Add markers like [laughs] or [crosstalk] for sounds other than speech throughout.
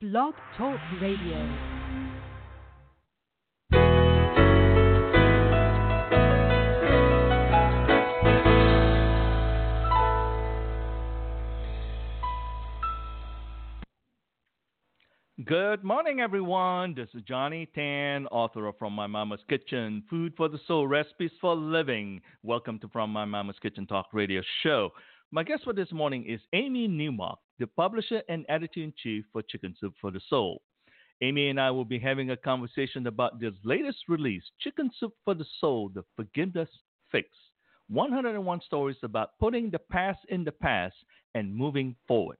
Blog Talk Radio. Good morning, everyone. This is Johnny Tan, author of From My Mama's Kitchen Food for the Soul Recipes for Living. Welcome to From My Mama's Kitchen Talk Radio Show. My guest for this morning is Amy Newmark, the publisher and editor in chief for Chicken Soup for the Soul. Amy and I will be having a conversation about this latest release, Chicken Soup for the Soul The Forgiveness Fix 101 Stories about putting the past in the past and moving forward.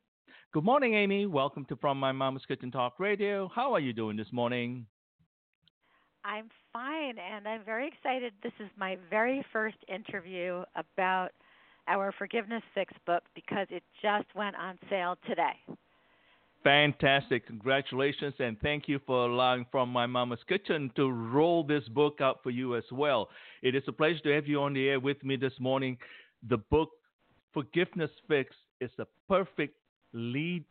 Good morning, Amy. Welcome to From My Mama's Kitchen Talk Radio. How are you doing this morning? I'm fine, and I'm very excited. This is my very first interview about our Forgiveness Fix book because it just went on sale today. Fantastic. Congratulations, and thank you for allowing From My Mama's Kitchen to roll this book out for you as well. It is a pleasure to have you on the air with me this morning. The book Forgiveness Fix is a perfect lead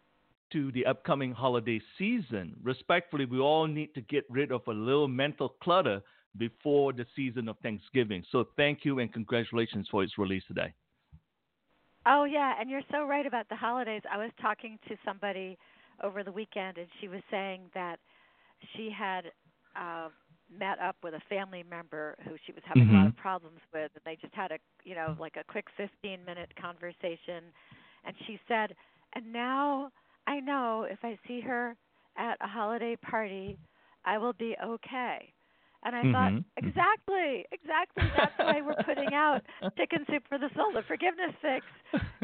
to the upcoming holiday season. Respectfully, we all need to get rid of a little mental clutter before the season of Thanksgiving. So thank you and congratulations for its release today. Oh yeah, and you're so right about the holidays. I was talking to somebody over the weekend and she was saying that she had uh met up with a family member who she was having mm-hmm. a lot of problems with and they just had a you know like a quick 15 minute conversation and she said and now I know if I see her at a holiday party, I will be okay. And I mm-hmm. thought, exactly, exactly. That's why we're putting out Chicken Soup for the Soul, the Forgiveness Fix.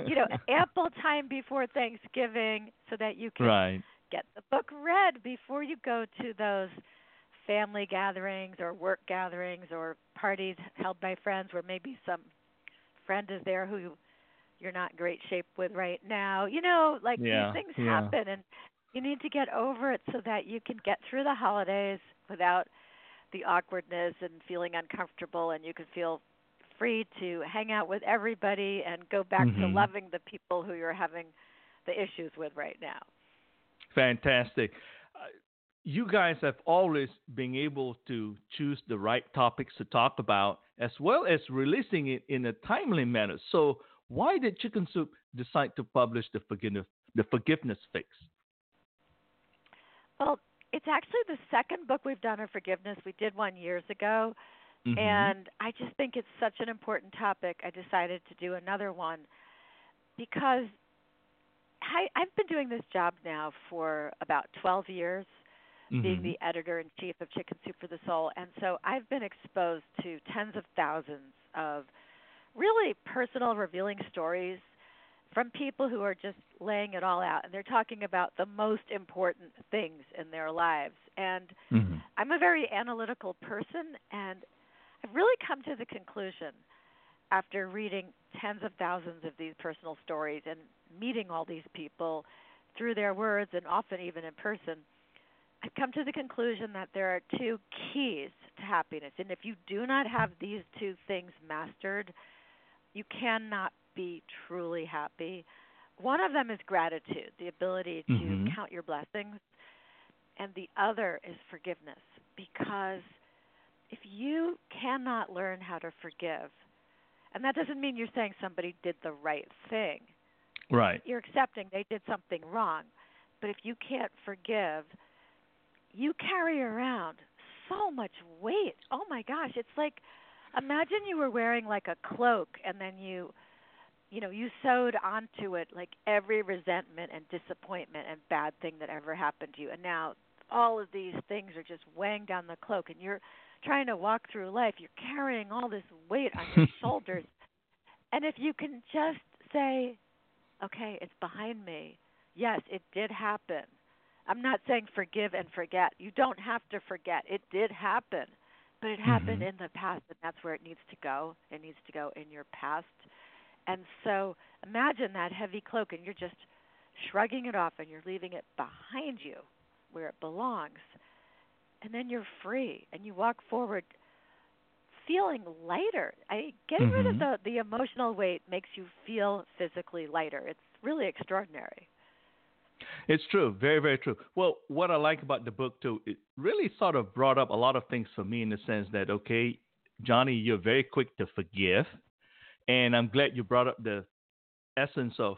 You know, [laughs] ample time before Thanksgiving so that you can right. get the book read before you go to those family gatherings or work gatherings or parties held by friends where maybe some friend is there who you're not in great shape with right now. You know, like yeah, these things yeah. happen and you need to get over it so that you can get through the holidays without the awkwardness and feeling uncomfortable and you can feel free to hang out with everybody and go back mm-hmm. to loving the people who you're having the issues with right now. Fantastic. Uh, you guys have always been able to choose the right topics to talk about as well as releasing it in a timely manner. So, why did Chicken Soup decide to publish the forgiveness the forgiveness fix? Well, it's actually the second book we've done on forgiveness. We did one years ago, mm-hmm. and I just think it's such an important topic. I decided to do another one because I, I've been doing this job now for about 12 years, mm-hmm. being the editor in chief of Chicken Soup for the Soul, and so I've been exposed to tens of thousands of really personal, revealing stories from people who are just laying it all out and they're talking about the most important things in their lives. And mm-hmm. I'm a very analytical person and I've really come to the conclusion after reading tens of thousands of these personal stories and meeting all these people through their words and often even in person, I've come to the conclusion that there are two keys to happiness. And if you do not have these two things mastered, you cannot be truly happy. One of them is gratitude, the ability to mm-hmm. count your blessings, and the other is forgiveness. Because if you cannot learn how to forgive, and that doesn't mean you're saying somebody did the right thing. Right. You're accepting they did something wrong. But if you can't forgive, you carry around so much weight. Oh my gosh, it's like imagine you were wearing like a cloak and then you you know you sewed onto it like every resentment and disappointment and bad thing that ever happened to you. And now all of these things are just weighing down the cloak and you're trying to walk through life. You're carrying all this weight on your [laughs] shoulders. And if you can just say okay it's behind me. Yes it did happen. I'm not saying forgive and forget. You don't have to forget. It did happen. But it happened mm-hmm. in the past and that's where it needs to go. It needs to go in your past and so imagine that heavy cloak and you're just shrugging it off and you're leaving it behind you where it belongs. And then you're free and you walk forward feeling lighter. I getting mm-hmm. rid of the the emotional weight makes you feel physically lighter. It's really extraordinary. It's true, very, very true. Well, what I like about the book too, it really sort of brought up a lot of things for me in the sense that, okay, Johnny, you're very quick to forgive, and I'm glad you brought up the essence of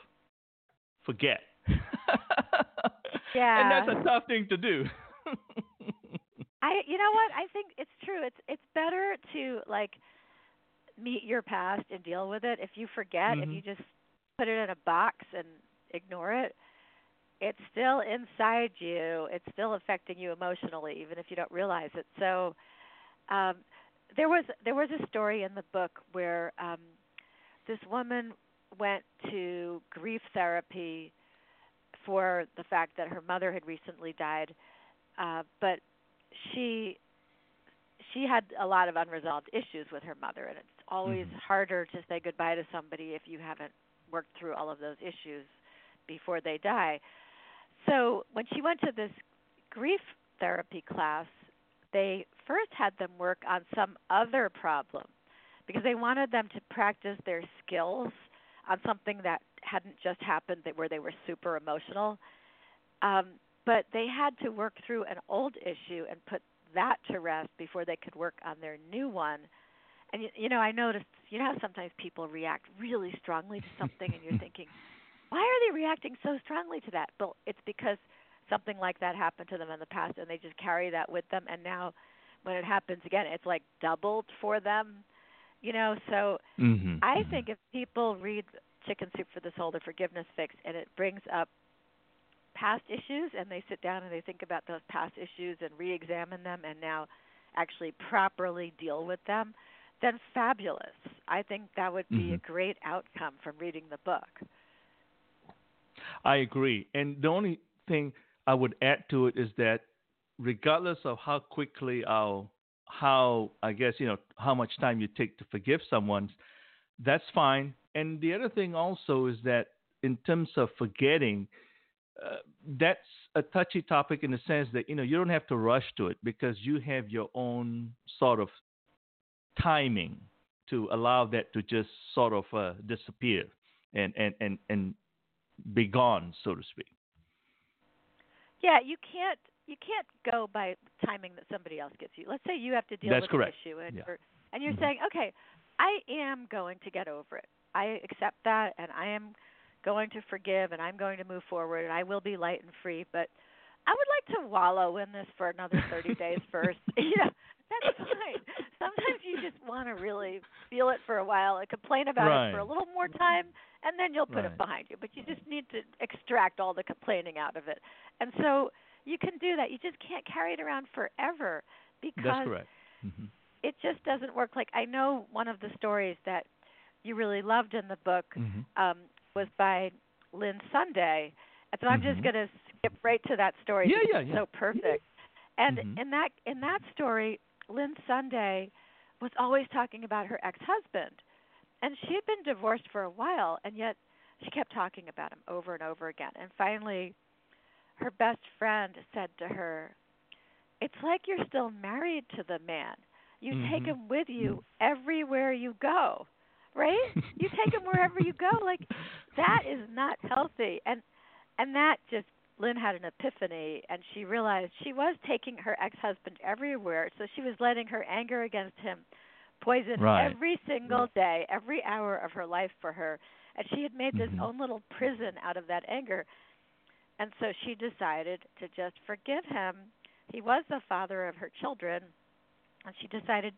forget. Yeah. [laughs] and that's a tough thing to do. [laughs] I you know what? I think it's true. It's it's better to like meet your past and deal with it. If you forget, Mhm. if you just put it in a box and ignore it, it's still inside you. It's still affecting you emotionally even if you don't realize it. So um there was there was a story in the book where um this woman went to grief therapy for the fact that her mother had recently died uh but she she had a lot of unresolved issues with her mother and it's always Mhm. harder to say goodbye to somebody if you haven't worked through all of those issues before they die so when she went to this grief therapy class they first had them work on some other problem because they wanted them to practice their skills on something that hadn't just happened that where they were super emotional. Um, but they had to work through an old issue and put that to rest before they could work on their new one. And you, you know i noticed you know how sometimes people react really strongly to something and you're [laughs] thinking why are they reacting so strongly to that? Well it's because something like that happened to them in the past and they just carry that with them. And now when it happens again it's like doubled for them you know so mm-hmm. I think if people read Chicken Soup for the Soul, the Forgiveness Fix, and it brings up past issues, and they sit down and they think about those past issues and re-examine them, and now actually properly deal with them, then fabulous. I think that would be a Mhm. great outcome from reading the book. I agree. And the only thing I would add to it is that regardless of how quickly I'll how I guess you know how much time you take to forgive someone, that's fine. And the other thing also is that in terms of forgetting, uh, that's a touchy topic in the sense that you know you don't have to rush to it because you have your own sort of timing to allow that to just sort of uh, disappear and and and and be gone, so to speak. Yeah, you can't you can't go by timing that somebody else gets you. Let's say you have to deal That's with correct. an issue and Yeah. you're and you're Mhm. saying, Okay, I am going to get over it. I accept that and I am going to forgive and I'm going to move forward and I will be light and free, but I would like to wallow in this for another 30 [laughs] days first. [laughs] you know, that's fine. Sometimes you just want to really feel it for a while and complain about it for a little more time and then you'll put Right. it behind you. But you just need to extract all the complaining out of it. And so you can do that. You just can't carry it around forever because That's correct. hmm it just doesn't work. Like I know one of the stories that you really loved in the book hmm um, was by Lynn Sunday, and so I'm just Mhm. going to skip right to that story. Yeah, because yeah, it's yeah. So perfect. And Mhm. in that in that story, Lynn Sunday was always talking about her ex-husband, and she had been divorced for a while, and yet she kept talking about him over and over again. And finally, her best friend said to her, "It's like you're still married to the man. You take Mhm. him with you everywhere you go." Right? You take him wherever you go. Like that is not healthy. And and that just Lynn had an epiphany and she realized she was taking her ex-husband everywhere. So she was letting her anger against him poison Right. every single day, every hour of her life for her. And she had made this Mhm. own little prison out of that anger. And so she decided to just forgive him. He was the father of her children. And she decided,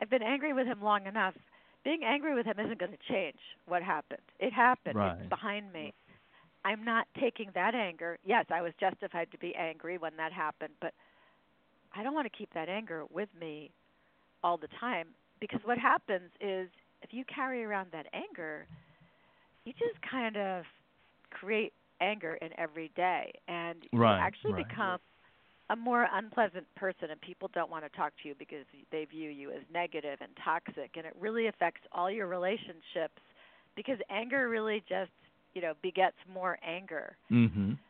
I've been angry with him long enough. Being angry with him isn't going to change what happened. It happened. Right. It's behind me. I'm not taking that anger. Yes, I was justified to be angry when that happened, but I don't want to keep that anger with me all the time because what happens is if you carry around that anger, you just kind of create anger in every day. And Right, you actually right. become a more unpleasant person and people don't want to talk to you because they view you as negative and toxic. And it really affects all your relationships because anger really just you know begets more anger. Hmm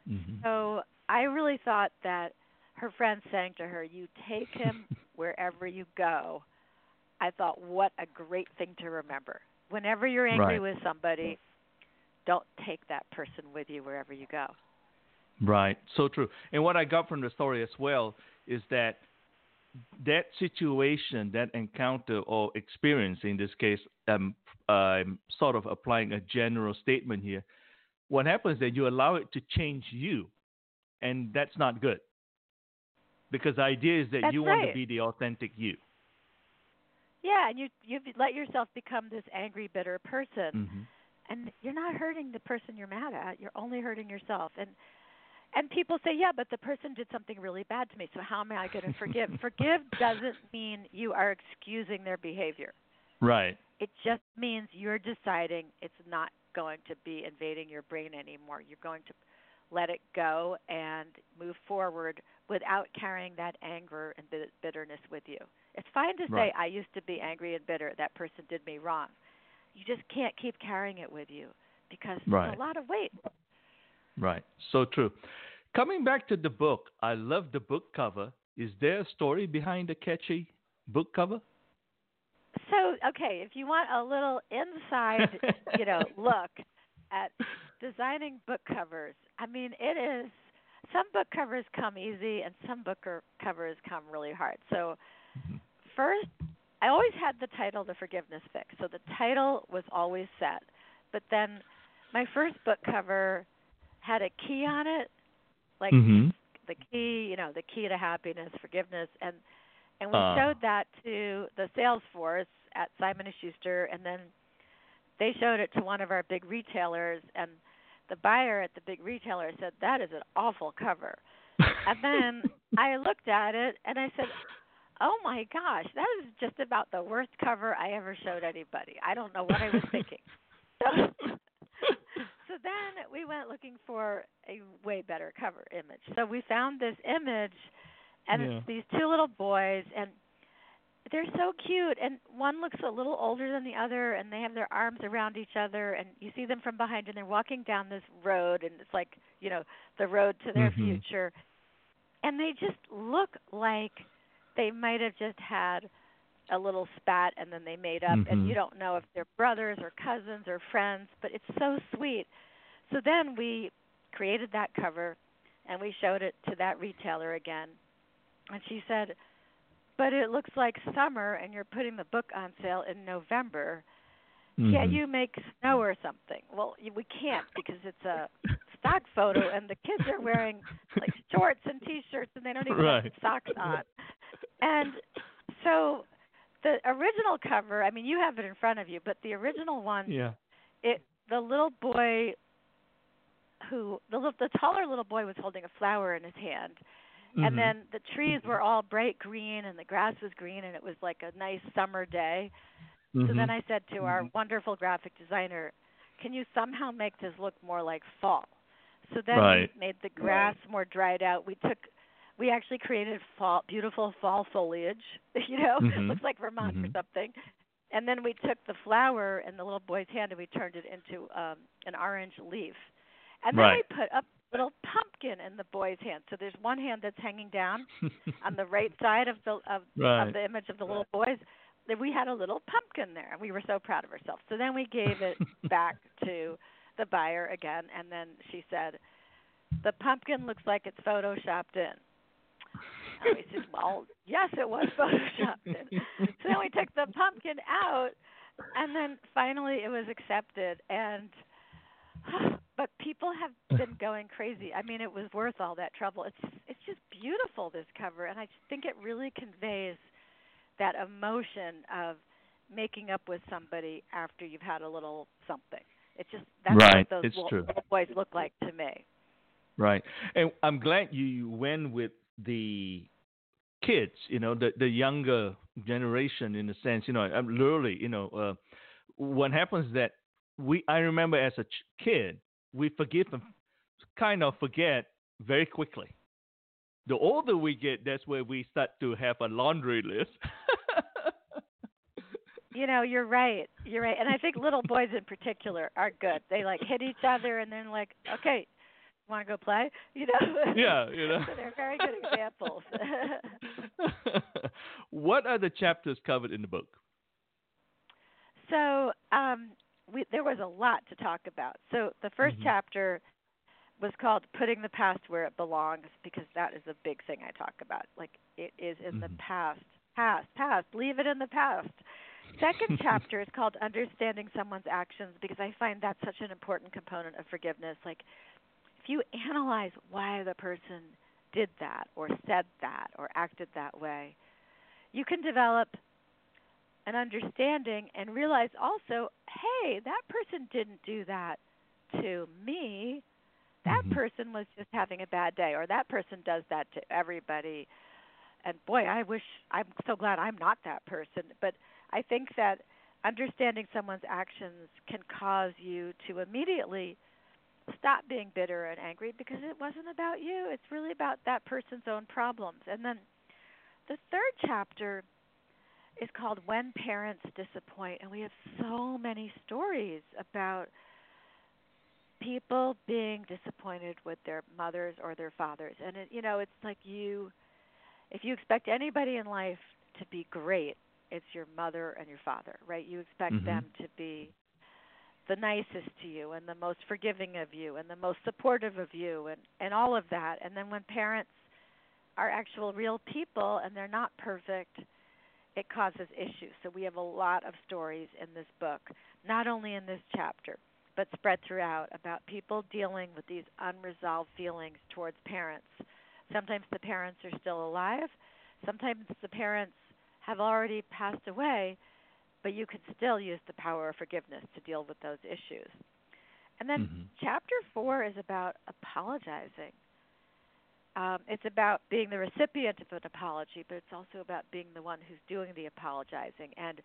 hmm so i really thought that her friend saying to her you take him [laughs] wherever you go i thought what a great thing to remember. Whenever you're angry Right. with somebody don't take that person with you wherever you go Right. So true. And what I got from the story as well is that that situation, that encounter or experience, in this case, um, I'm sort of applying a general statement here. What happens is that you allow it to change you, and that's not good. Because the idea is that That's you want to be the authentic you. Yeah, and you you let yourself become this angry, bitter person, hmm and you're not hurting the person you're mad at. You're only hurting yourself. And and people say, yeah, but the person did something really bad to me. So how am I going to forgive? [laughs] forgive doesn't mean you are excusing their behavior. Right. It just means you're deciding it's not going to be invading your brain anymore. You're going to let it go and move forward without carrying that anger and bitterness with you. It's fine to say, Right. I used to be angry and bitter. That person did me wrong. You just can't keep carrying it with you because Right. it's a lot of weight. Right. So true. Coming back to the book, I love the book cover. Is there a story behind the catchy book cover? So, okay, if you want a little inside, [laughs] you know, look at designing book covers, I mean, it is some book covers come easy and some book er, covers come really hard. So, mm-hmm. first, I always had the title The Forgiveness Fix. So the title was always set. But then my first book cover had a key on it, like mm-hmm. the key, you know, the key to happiness, forgiveness, and and we Ah. showed that to the sales force at Simon and Schuster, and then they showed it to one of our big retailers, and the buyer at the big retailer said that is an awful cover. And then [laughs] I looked at it and I said, "Oh my gosh, that is just about the worst cover I ever showed anybody. I don't know what I was thinking." So, [laughs] so then we went looking for a way better cover image. So we found this image, and Yeah. it's these two little boys, and they're so cute. And one looks a little older than the other, and they have their arms around each other, and you see them from behind, and they're walking down this road, and it's like you know the road to their Mhm. future. And they just look like they might have just had a little spat and then they made up and Mhm. you don't know if they're brothers or cousins or friends but it's so sweet so then we created that cover and we showed it to that retailer again and she said but it looks like summer and you're putting the book on sale in november can't Mhm. you make snow or something well we can't because it's a stock photo and the kids are wearing like shorts and t-shirts and they don't even [laughs] Right. have socks on and so the original cover i mean you have it in front of you but the original one Yeah. it the little boy who the little, the taller little boy was holding a flower in his hand Mhm. and then the trees were all bright green and the grass was green and it was like a nice summer day so Mhm. then i said to our wonderful graphic designer can you somehow make this look more like fall so then Right. we made the grass more dried out we took we actually created fall beautiful fall foliage [laughs] you know Mhm. looks like vermont or Mhm. something and then we took the flower in the little boy's hand and we turned it into um an orange leaf and then Right. we put a little pumpkin in the boy's hand so there's one hand that's hanging down [laughs] on the right side of the of, Right. of the image of the little boys that we had a little pumpkin there and we were so proud of ourselves so then we gave it [laughs] back to the buyer again and then she said the pumpkin looks like it's photoshopped in and we said well yes it was [laughs] photoshopped in so then we took the pumpkin out and then finally it was accepted and [sighs] but people have been going crazy. I mean, it was worth all that trouble. It's it's just beautiful this cover, and I just think it really conveys that emotion of making up with somebody after you've had a little something. It's just that's Right, what those it's little, true. little boys look like to me. Right. And I'm glad you went with the kids, you know, the the younger generation in a sense, you know, I'm literally, you know, uh, what happens is that we I remember as a ch- kid, we forgive and kind of forget very quickly. The older we get, that's where we start to have a laundry list. [laughs] You know, you're right. You're right. And I think little boys in particular are good. They like hit each other and then like, okay, want to go play? You know. [laughs] yeah, you know. so they're very good examples. [laughs] what are the chapters covered in the book? So um, we, there was a lot to talk about. So the 1st Mhm. chapter was called Putting the Past Where It Belongs because that is a big thing I talk about. Like it is in mm-hmm. the past. Past, past, leave it in the past. Second chapter is called Understanding Someone's Actions because I find that's such an important component of forgiveness. Like if you analyze why the person did that or said that or acted that way, you can develop an understanding and realize also, hey, that person didn't do that to me. That mm-hmm. person was just having a bad day, or that person does that to everybody. And boy, I wish I'm so glad I'm not that person. But I think that understanding someone's actions can cause you to immediately stop being bitter and angry because it wasn't about you. It's really about that person's own problems. And then the third chapter is called When Parents Disappoint. And we have so many stories about people being disappointed with their mothers or their fathers. And it, you know, it's like you if you expect anybody in life to be great, it's your mother and your father, right? You expect mm-hmm. them to be the nicest to you and the most forgiving of you and the most supportive of you and and all of that. And then when parents are actual real people and they're not perfect, it causes issues. So we have a lot of stories in this book, not only in this chapter, but spread throughout about people dealing with these unresolved feelings towards parents. Sometimes the parents are still alive, sometimes the parents have already passed away, but you can still use the power of forgiveness to deal with those issues. And then mm-hmm. chapter four is about apologizing. Um, it's about being the recipient of an apology, but it's also about being the one who's doing the apologizing. And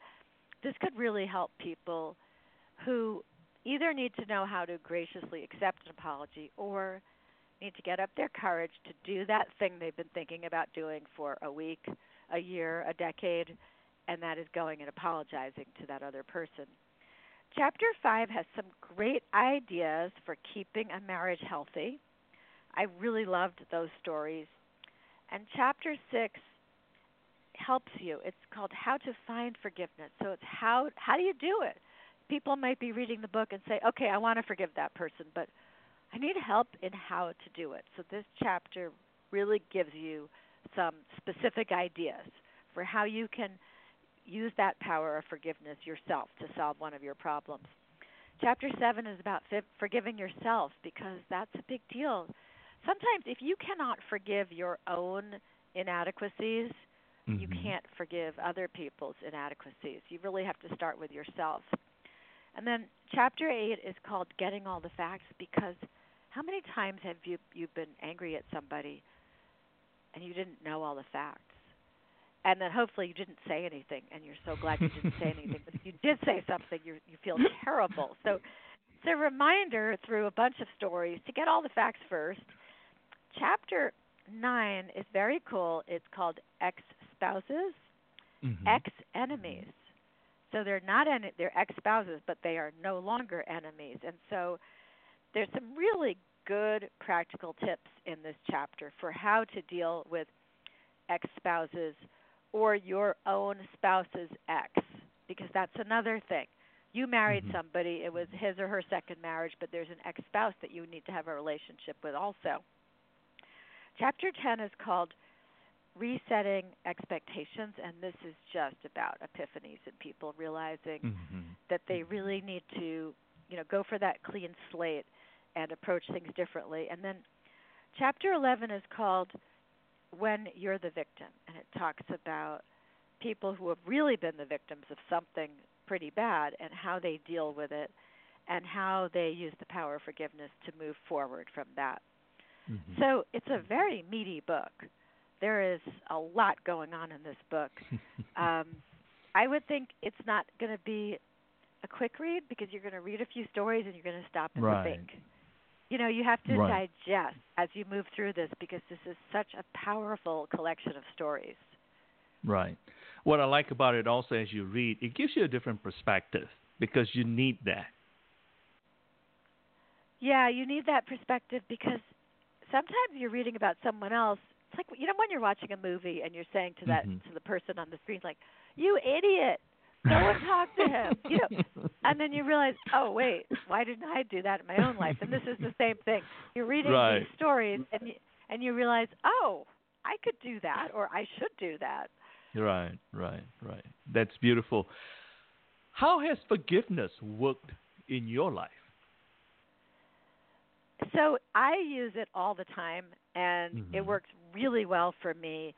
this could really help people who either need to know how to graciously accept an apology or need to get up their courage to do that thing they've been thinking about doing for a week, a year, a decade, and that is going and apologizing to that other person. Chapter 5 has some great ideas for keeping a marriage healthy. I really loved those stories. And chapter 6 helps you. It's called How to Find Forgiveness. So it's how how do you do it? People might be reading the book and say, "Okay, I want to forgive that person, but I need help in how to do it." So this chapter really gives you some specific ideas for how you can use that power of forgiveness yourself to solve one of your problems. Chapter 7 is about forgiving yourself because that's a big deal sometimes if you cannot forgive your own inadequacies, mm-hmm. you can't forgive other people's inadequacies. You really have to start with yourself. And then chapter 8 is called Getting All the Facts because how many times have you you've been angry at somebody and you didn't know all the facts? And then hopefully you didn't say anything and you're so glad you didn't say anything. But if you did say something, you you feel terrible. So it's a reminder through a bunch of stories to get all the facts first chapter nine is very cool. It's called ex spouses, mm-hmm. ex enemies. So they're not en- they're ex spouses, but they are no longer enemies. And so there's some really good practical tips in this chapter for how to deal with ex spouses or your own spouse's ex, because that's another thing. You married mm-hmm. somebody, it was his or her second marriage, but there's an ex spouse that you need to have a relationship with also. Chapter 10 is called Resetting Expectations, and this is just about epiphanies and people realizing mm-hmm. that they really need to, you know, go for that clean slate and approach things differently. And then chapter 11 is called When You're the Victim, and it talks about people who have really been the victims of something pretty bad and how they deal with it and how they use the power of forgiveness to move forward from that. Mm-hmm. So it's a very meaty book. There is a lot going on in this book. [laughs] um, I would think it's not going to be a quick read because you're going to read a few stories and you're going to stop and right. think. You know, you have to right. digest as you move through this because this is such a powerful collection of stories. Right. What I like about it also as you read, it gives you a different perspective because you need that. Yeah, you need that perspective because sometimes you're reading about someone else. It's like you know when you're watching a movie and you're saying to that mm-hmm. to the person on the screen like, "You idiot! Go and talk to him. You know, and then you realize, oh wait, why didn't I do that in my own life? And this is the same thing. You're reading Right. these stories, and you, and you realize, oh, I could do that, or I should do that. Right, right, right. That's beautiful. How has forgiveness worked in your life? So I use it all the time, and it Mhm. works really well for me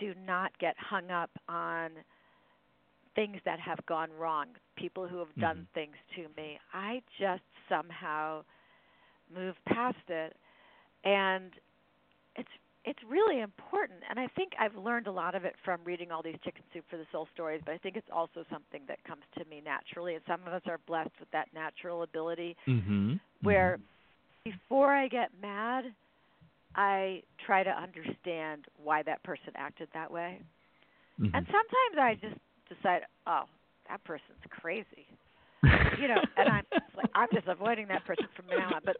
to not get hung up on things that have gone wrong, people who have done Mhm. things to me. I just somehow move past it, and it's it's really important. And I think I've learned a lot of it from reading all these Chicken Soup for the Soul stories, but I think it's also something that comes to me naturally. And some of us are blessed with that natural ability Mm-hmm. where before I get mad, I try to understand why that person acted that way. Mm-hmm. And sometimes I just decide, oh, that person's crazy. [laughs] You know, and I'm just like I'm just avoiding that person from now on. But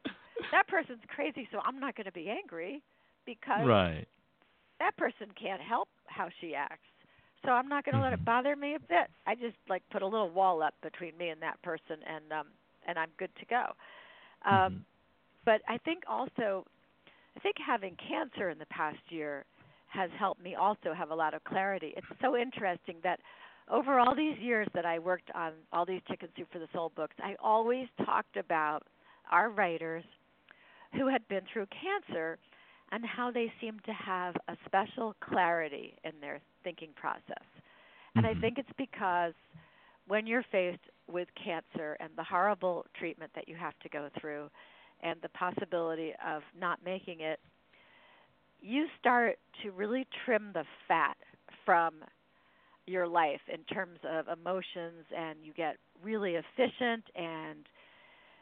that person's crazy, so I'm not going to be angry because right. that person can't help how she acts. So I'm not going to let Mhm. it bother me a bit. I just like put a little wall up between me and that person, and um, and I'm good to go. Um, Mhm. but I think also, I think having cancer in the past year has helped me also have a lot of clarity. It's so interesting that over all these years that I worked on all these Chicken Soup for the Soul books, I always talked about our writers who had been through cancer and how they seemed to have a special clarity in their thinking process. And I Mhm. think it's because when you're faced with cancer and the horrible treatment that you have to go through and the possibility of not making it, you start to really trim the fat from your life in terms of emotions and you get really efficient and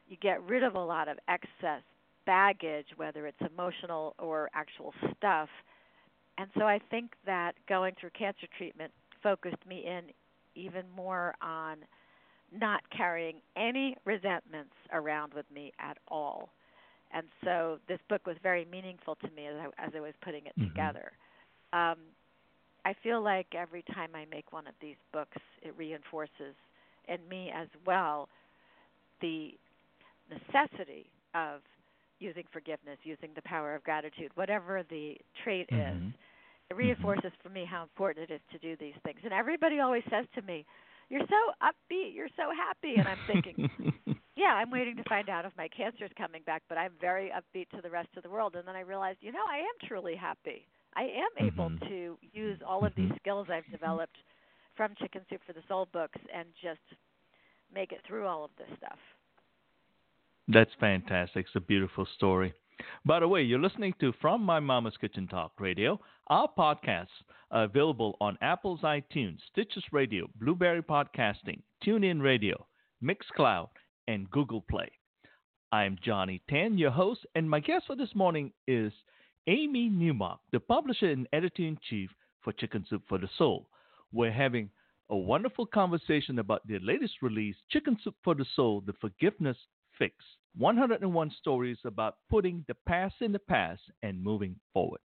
you get rid of a lot of excess baggage whether it's emotional or actual stuff and so i think that going through cancer treatment focused me in even more on not carrying any resentments around with me at all and so this book was very meaningful to me as I, as I was putting it Mhm. together. Um, I feel like every time I make one of these books, it reinforces in me as well the necessity of using forgiveness, using the power of gratitude, whatever the trait is. Mhm. It reinforces for me how important it is to do these things. And everybody always says to me, "You're so upbeat, you're so happy," and I'm thinking, [laughs] yeah, I'm waiting to find out if my cancer is coming back, but I'm very upbeat to the rest of the world. And then I realized, you know, I am truly happy. I am able Mhm. to use all of these Mhm. skills I've developed from Chicken Soup for the Soul books and just make it through all of this stuff. That's fantastic. It's a beautiful story. By the way, you're listening to From My Mama's Kitchen Talk Radio. Our podcasts are available on Apple's iTunes, Stitcher Radio, Blubrry Podcasting, TuneIn Radio, Mixcloud, and Google Play. I'm Johnny Tan, your host, and my guest for this morning is Amy Newmark, the publisher and editor in chief for Chicken Soup for the Soul. We're having a wonderful conversation about their latest release, Chicken Soup for the Soul The Forgiveness Fix 101 Stories About Putting the Past in the Past and Moving Forward.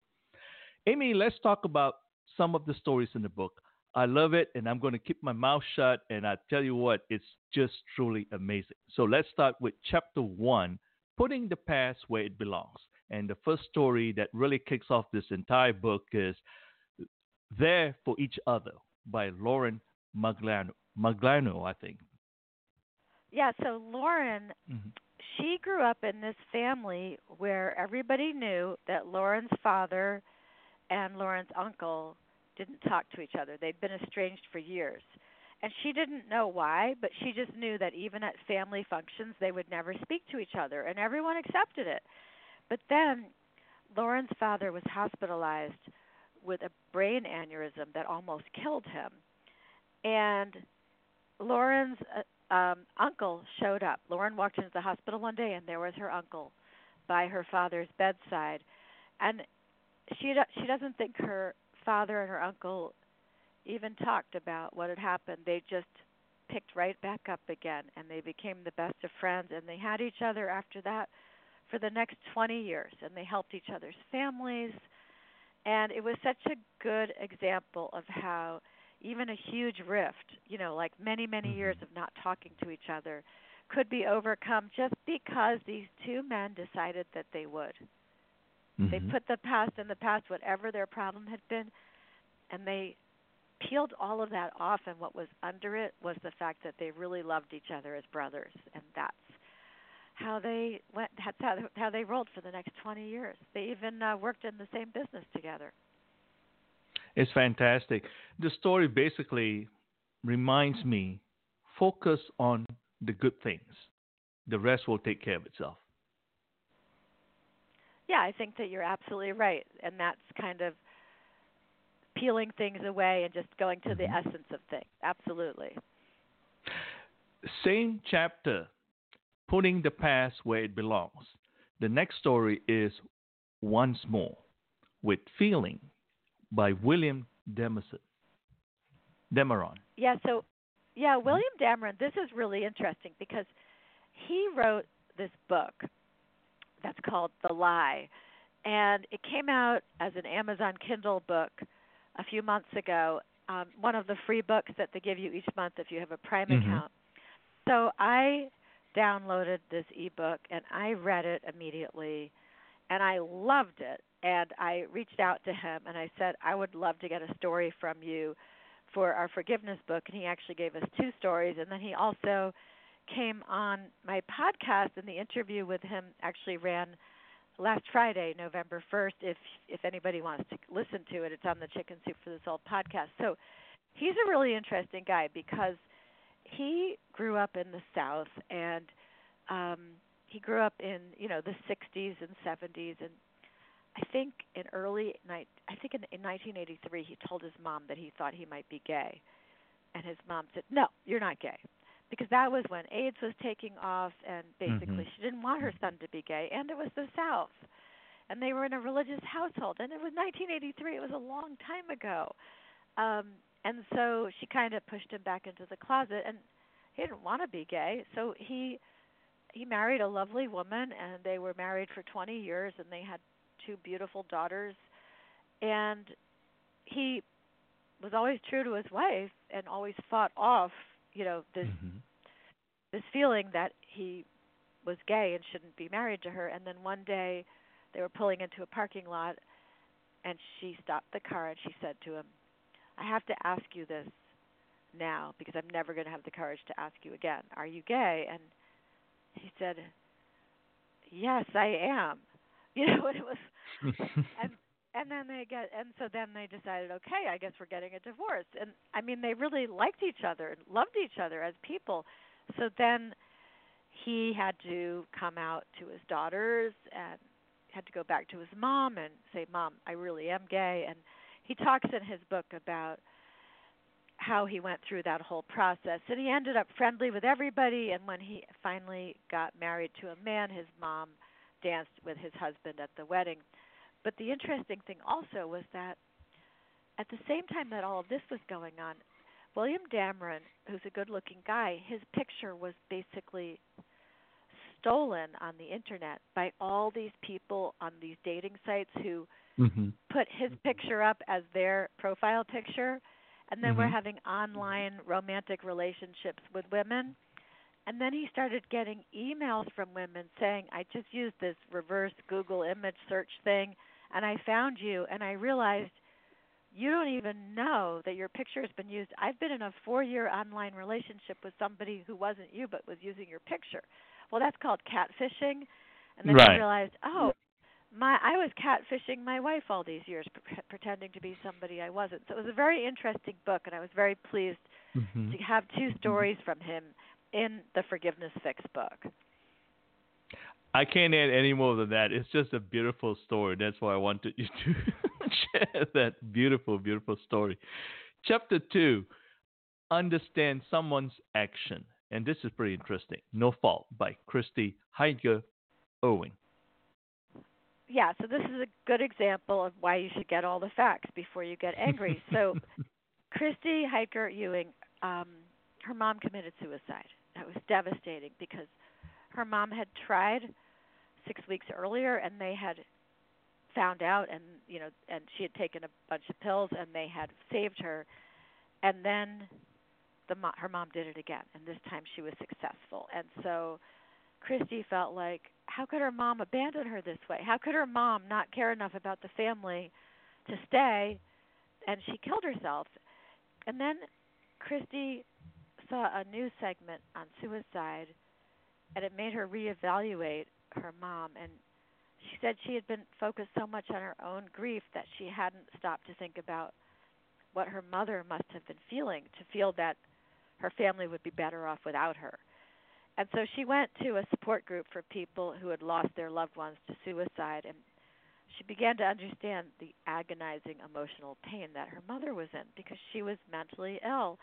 Amy, let's talk about some of the stories in the book. I love it, and I'm going to keep my mouth shut. And I tell you what, it's just truly amazing. So let's start with chapter one Putting the Past Where It Belongs. And the first story that really kicks off this entire book is There for Each Other by Lauren Maglano, Maglano I think. Yeah, so Lauren, Mhm. she grew up in this family where everybody knew that Lauren's father and Lauren's uncle didn't talk to each other. They'd been estranged for years. And she didn't know why, but she just knew that even at family functions, they would never speak to each other, and everyone accepted it. But then Lauren's father was hospitalized with a brain aneurysm that almost killed him. And Lauren's uh, um, uncle showed up. Lauren walked into the hospital one day, and there was her uncle by her father's bedside. And she she doesn't think her father and her uncle even talked about what had happened. They just picked right back up again, and they became the best of friends. And they had each other after that for the next 20 years, and they helped each other's families. And it was such a good example of how even a huge rift, you know, like many, many Mm-hmm. years of not talking to each other, could be overcome just because these two men decided that they would. They Mhm. put the past in the past, whatever their problem had been, and they peeled all of that off. And what was under it was the fact that they really loved each other as brothers, and that's how they went. That's how how they rolled for the next 20 years. They even uh, worked in the same business together. It's fantastic. The story basically reminds me focus on the good things. The rest will take care of itself. Yeah, I think that you're absolutely right, and that's kind of peeling things away and just going to the Mhm. essence of things. Absolutely. Same chapter, putting the past where it belongs. The next story is Once More with Feeling by William Demerson. Dameron. Yeah, so yeah, William Dameron, this is really interesting because he wrote this book that's called The Lie. And it came out as an Amazon Kindle book a few months ago, um, one of the free books that they give you each month if you have a Prime Mhm. account. So I downloaded this ebook and I read it immediately and I loved it. And I reached out to him and I said, I would love to get a story from you for our forgiveness book. And he actually gave us two stories. And then he also came on my podcast, and the interview with him actually ran last Friday, November 1st. If if anybody wants to listen to it, it's on the Chicken Soup for the Soul podcast. So he's a really interesting guy because he grew up in the South and um he grew up in you know the 60s and 70s and I think in early night I think in, in 1983 he told his mom that he thought he might be gay. And his mom said no you're not gay. Because that was when AIDS was taking off and basically Mhm. she didn't want her son to be gay and it was the South. And they were in a religious household and it was 1983 it was a long time ago. Um and so she kind of pushed him back into the closet and he didn't want to be gay. So he he married a lovely woman and they were married for 20 years and they had two beautiful daughters. And he was always true to his wife and always fought off you know this Mhm. this feeling that he was gay and shouldn't be married to her. And then one day they were pulling into a parking lot and she stopped the car and she said to him i have to ask you this now because i'm never going to have the courage to ask you again. Are you gay? And he said yes i am. [laughs] You know and it was [laughs] and and then they get and so then they decided okay i guess we're getting a divorce. And i mean they really liked each other and loved each other as people. So then he had to come out to his daughters and had to go back to his mom and say mom i really am gay. And he talks in his book about how he went through that whole process. And he ended up friendly with everybody. And when he finally got married to a man his mom danced with his husband at the wedding. But the interesting thing also was that at the same time that all of this was going on, William Dameron, who's a good looking guy, his picture was basically stolen on the internet by all these people on these dating sites who Mhm. put his picture up as their profile picture and then were Mhm. having online romantic relationships with women and then he started getting emails from women saying i just used this reverse google image search thing and i found you and i realized you don't even know that your picture has been used i've been in a four year online relationship with somebody who wasn't you but was using your picture well that's called catfishing and then Right. I realized oh my I was catfishing my wife all these years pre- pretending to be somebody I wasn't. So it was a very interesting book and I was very pleased Mhm. to have two stories from him in the Forgiveness Fix book. I can't add any more than that. It's just a beautiful story. That's why I wanted [laughs] you to share that beautiful, beautiful story. Chapter two, understand someone's action, and this is pretty interesting. No fault by Christy Heiger Ewing. Yeah, so this is a good example of why you should get all the facts before you get angry. [laughs] So Christy Heiger Ewing, um, her mom committed suicide. That was devastating because her mom had tried six weeks earlier and they had found out and you know and she had taken a bunch of pills and they had saved her and then the mo- her mom did it again, and this time she was successful. And so Christy felt like, how could her mom abandon her this way? How could her mom not care enough about the family to stay? And she killed herself. And then Christy saw a news segment on suicide, and it made her reevaluate her mom. And she said she had been focused so much on her own grief that she hadn't stopped to think about what her mother must have been feeling to feel that her family would be better off without her. And so she went to a support group for people who had lost their loved ones to suicide and she began to understand the agonizing emotional pain that her mother was in because she was mentally ill.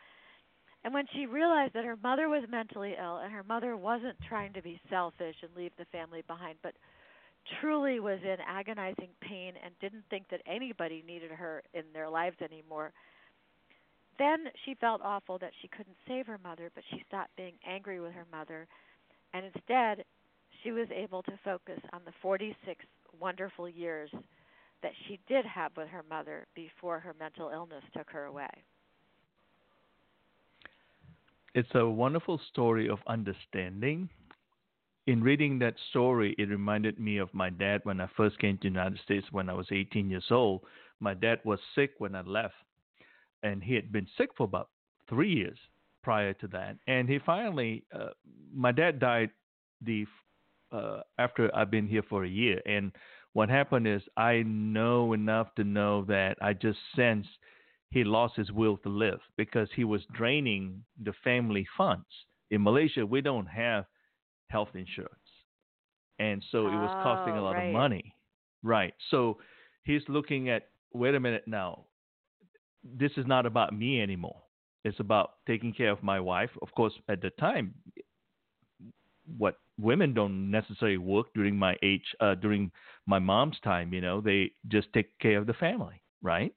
And when she realized that her mother was mentally ill and her mother wasn't trying to be selfish and leave the family behind, but truly was in agonizing pain and didn't think that anybody needed her in their lives anymore, then she felt awful that she couldn't save her mother, but she stopped being angry with her mother. And instead, she was able to focus on the 46 wonderful years that she did have with her mother before her mental illness took her away. It's a wonderful story of understanding. In reading that story, it reminded me of my dad when I first came to the United States when I was 18 years old. My dad was sick when I left, and he had been sick for about three years prior to that. And he finally, uh, my dad died the uh, after I've been here for a year. And what happened is I know enough to know that I just sensed he lost his will to live because he was draining the family funds. In Malaysia, we don't have health insurance. And so it was costing a Oh, lot right. of money. Right. So he's looking at wait a minute now. This is not about me anymore. It's about taking care of my wife. Of course, at the time, what women don't necessarily work during my age, uh, during my mom's time. You know, they just take care of the family, right?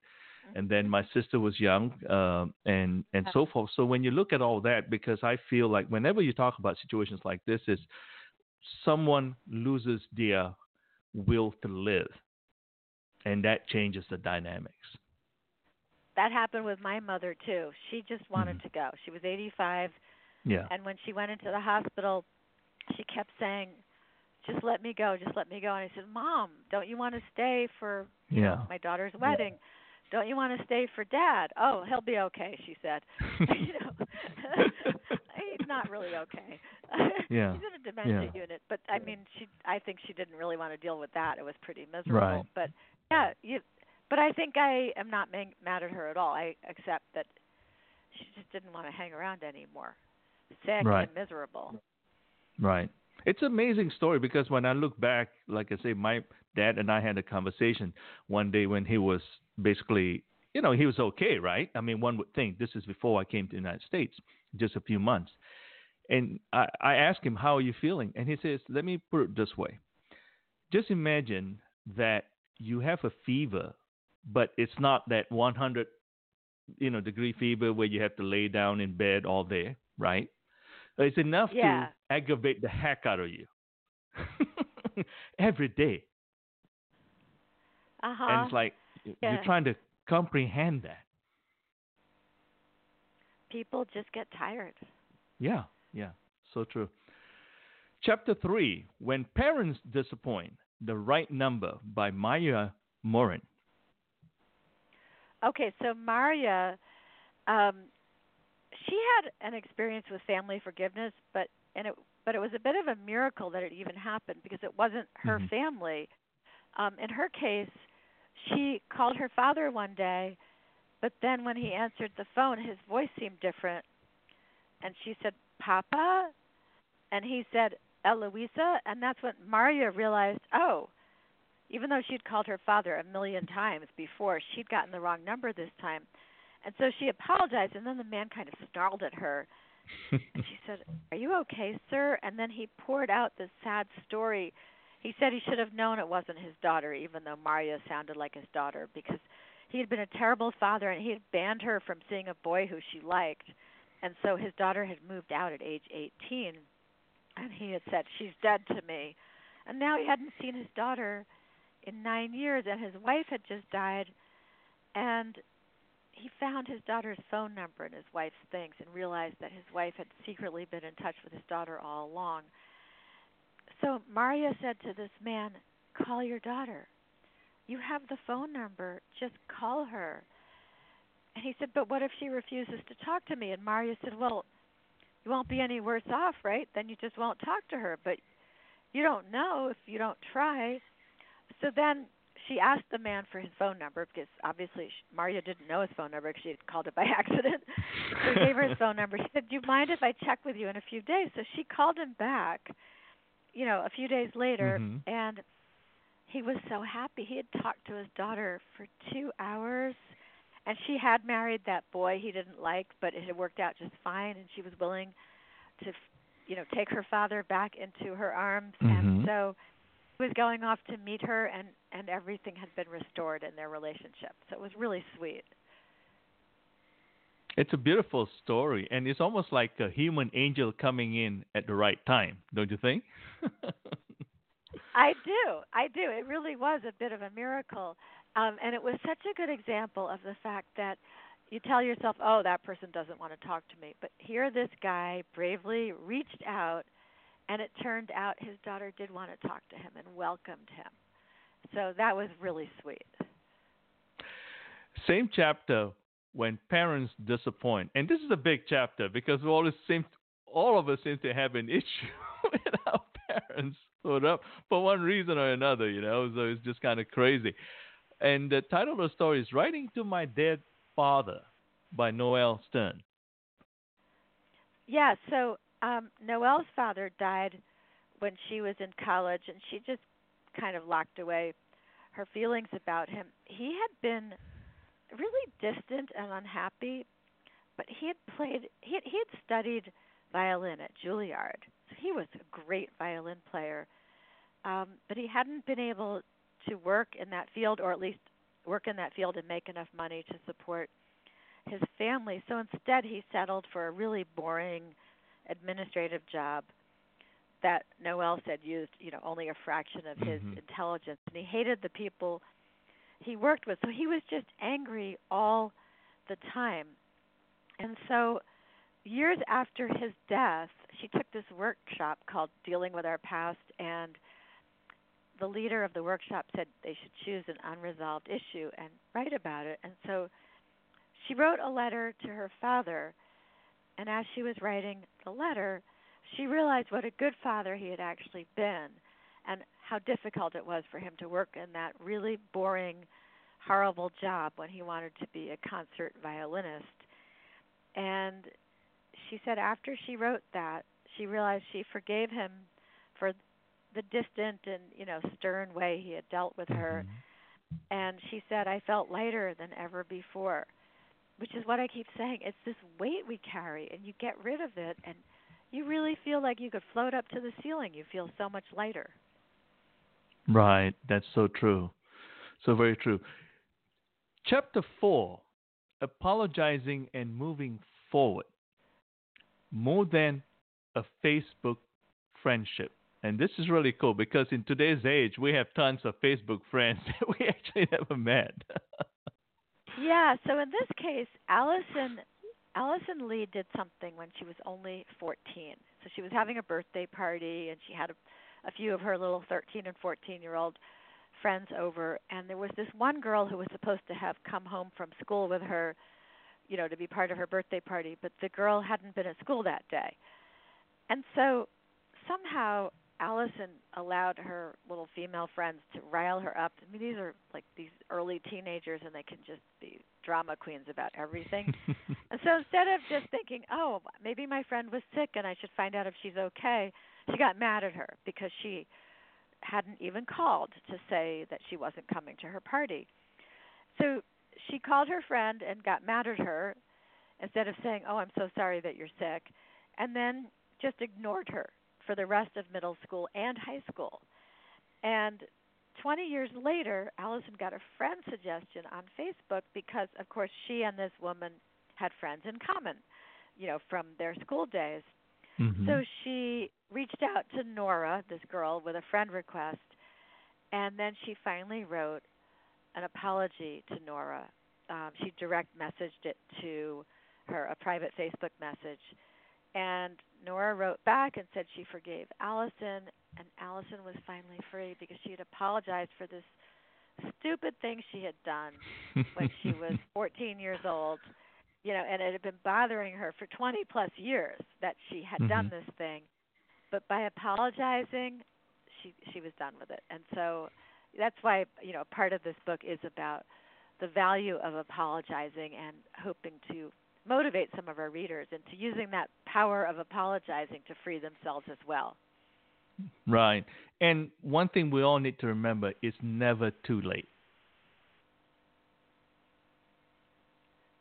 And then my sister was young, um, and and so forth. So when you look at all that, because I feel like whenever you talk about situations like this, is someone loses their will to live, and that changes the dynamics. That happened with my mother too. She just wanted Mhm. to go. She was 85 Yeah. and when she went into the hospital, she kept saying, "Just let me go, just let me go." And I said, "Mom, don't you want to stay for you know, my daughter's wedding? Don't you want to stay for Dad?" "Oh, he'll be okay," she said. [laughs] you know, [laughs] he's not really okay. [laughs] Yeah. he's in a dementia Yeah. unit, but I mean, she. I think she didn't really want to deal with that. It was pretty miserable. Right. But yeah, you. But I think I am not ma- mad at her at all. I accept that she just didn't want to hang around anymore. Sick Right. and miserable. Right. It's an amazing story because when I look back, like I say, my dad and I had a conversation one day when he was basically, you know, he was okay, right? I mean, one would think this is before I came to the United States, just a few months. And I, I asked him, How are you feeling? And he says, Let me put it this way. Just imagine that you have a fever, but it's not that 100 you know, degree fever where you have to lay down in bed all day, right? It's enough Yeah. to aggravate the heck out of you [laughs] every day. Uh huh. And it's like Yeah. you're trying to comprehend that. People just get tired. Yeah, yeah, so true. Chapter 3 When Parents Disappoint The Right Number by Maya Morin. Okay, so Maria, um, she had an experience with family forgiveness, but and it but it was a bit of a miracle that it even happened because it wasn't her Mhm. family. Um, in her case, she called her father one day, but then when he answered the phone, his voice seemed different, and she said, "Papa," and he said, "Eloisa," and that's when Maria realized, oh, even though she'd called her father a million times before, she'd gotten the wrong number this time. And so she apologized, and then the man kind of snarled at her. And she said, Are you okay, sir? And then he poured out this sad story. He said he should have known it wasn't his daughter, even though Maria sounded like his daughter, because he had been a terrible father and he had banned her from seeing a boy who she liked. And so his daughter had moved out at age 18. And he had said, She's dead to me. And now he hadn't seen his daughter in nine years, and his wife had just died. And he found his daughter's phone number in his wife's things and realized that his wife had secretly been in touch with his daughter all along. So Maria said to this man, Call your daughter. You have the phone number. Just call her. And he said, But what if she refuses to talk to me? And Maria said, Well, you won't be any worse off, right? Then you just won't talk to her. But you don't know if you don't try. So then she asked the man for his phone number because obviously she, Maria didn't know his phone number because she had called it by [laughs] accident. so he gave her his [laughs] phone number. She said, "Do you mind if I check with you in a few days?" So she called him back, you know, a few days later, Mhm. and he was so happy. He had talked to his daughter for two hours, and she had married that boy he didn't like, but it had worked out just fine, and she was willing to, you know, take her father back into her arms, and Mhm. so he was going off to meet her, and and everything had been restored in their relationship. So it was really sweet. It's a beautiful story, and it's almost like a human angel coming in at the right time, don't you think? [laughs] I do. I do. It really was a bit of a miracle. Um, and it was such a good example of the fact that you tell yourself, oh, that person doesn't want to talk to me. But here, this guy bravely reached out, and it turned out his daughter did want to talk to him and welcomed him. So that was really sweet. Same chapter when parents disappoint, and this is a big chapter because we always seem, all of us seem to have an [laughs] issue with our parents for up for one reason or another, you know. So it's just kind of crazy. And the title of the story is "Writing to My Dead Father" by Noelle Sterne. Yeah, so um Noelle's father died when she was in college and she just kind of locked away her feelings about him. He had been really distant and unhappy, but he had played he had, he had studied violin at Juilliard. So he was a great violin player. Um but he hadn't been able to work in that field or at least work in that field and make enough money to support his family. So instead, he settled for a really boring administrative job that Noelle said used, you know, only a fraction of his Mhm. intelligence, and he hated the people he worked with. So he was just angry all the time. And so years after his death, she took this workshop called Dealing with Our Past and the leader of the workshop said they should choose an unresolved issue and write about it. And so she wrote a letter to her father, and as she was writing the letter, she realized what a good father he had actually been and how difficult it was for him to work in that really boring, horrible job when he wanted to be a concert violinist. And she said after she wrote that, she realized she forgave him for the distant and, you know, stern way he had dealt with her. Mhm. And she said, I felt lighter than ever before, which is what I keep saying. It's this weight we carry, and you get rid of it, and you really feel like you could float up to the ceiling. You feel so much lighter. Right, that's so true. So very true. Chapter 4 Apologizing and Moving Forward. More than a Facebook friendship. And this is really cool because in today's age, we have tons of Facebook friends [laughs] that we actually never met. [laughs] Yeah, so in this case, Allison Allison Lee did something when she was only 14. So she was having a birthday party and she had a, a few of her little 13 and 14 year old friends over and there was this one girl who was supposed to have come home from school with her, you know, to be part of her birthday party, but the girl hadn't been at school that day. And so somehow Allison allowed her little female friends to rile her up. I mean, these are like these early teenagers, and they can just be drama queens about everything. [laughs] and so instead of just thinking, "Oh, maybe my friend was sick, and I should find out if she's okay," she got mad at her because she hadn't even called to say that she wasn't coming to her party. So she called her friend and got mad at her instead of saying, "Oh, I'm so sorry that you're sick," and then just ignored her for the rest of middle school and high school. And 20 years later, Allison got a friend suggestion on Facebook because, of course, she and this woman had friends in common, you know, from their school days. Mhm. So she reached out to Nora, this girl, with a friend request, and then she finally wrote an apology to Nora um, she direct messaged it to her a private Facebook message, and Nora wrote back and said she forgave Allison, and Allison was finally free because she had apologized for this stupid thing she had done when she [laughs] was 14 years old. You know, and it had been bothering her for 20 plus years that she had mm-hmm. done this thing. But by apologizing, she she was done with it. And so that's why, you know, part of this book is about the value of apologizing and hoping to motivate some of our readers into using that power of apologizing to free themselves as well. Right. And one thing we all need to remember is never too late.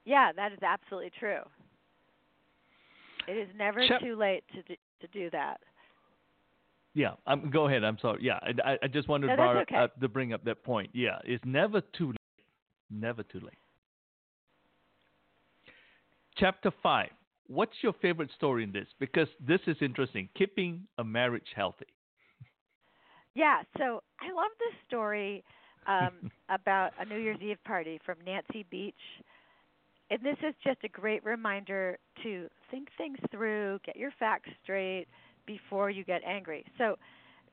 Yeah, that is absolutely true. It is never Chap- too late to do, to do that. Yeah, um, go ahead. I'm sorry. Yeah, I, I just wanted no, to, okay. uh, to bring up that point. Yeah, it's never too late. Never too late. Chapter 5. What's your favorite story in this? Because this is interesting. Keeping a marriage healthy. Yeah, so I love this story um, [laughs] about a New Year's Eve party from Nancy Beach. And this is just a great reminder to think things through, get your facts straight before you get angry. So,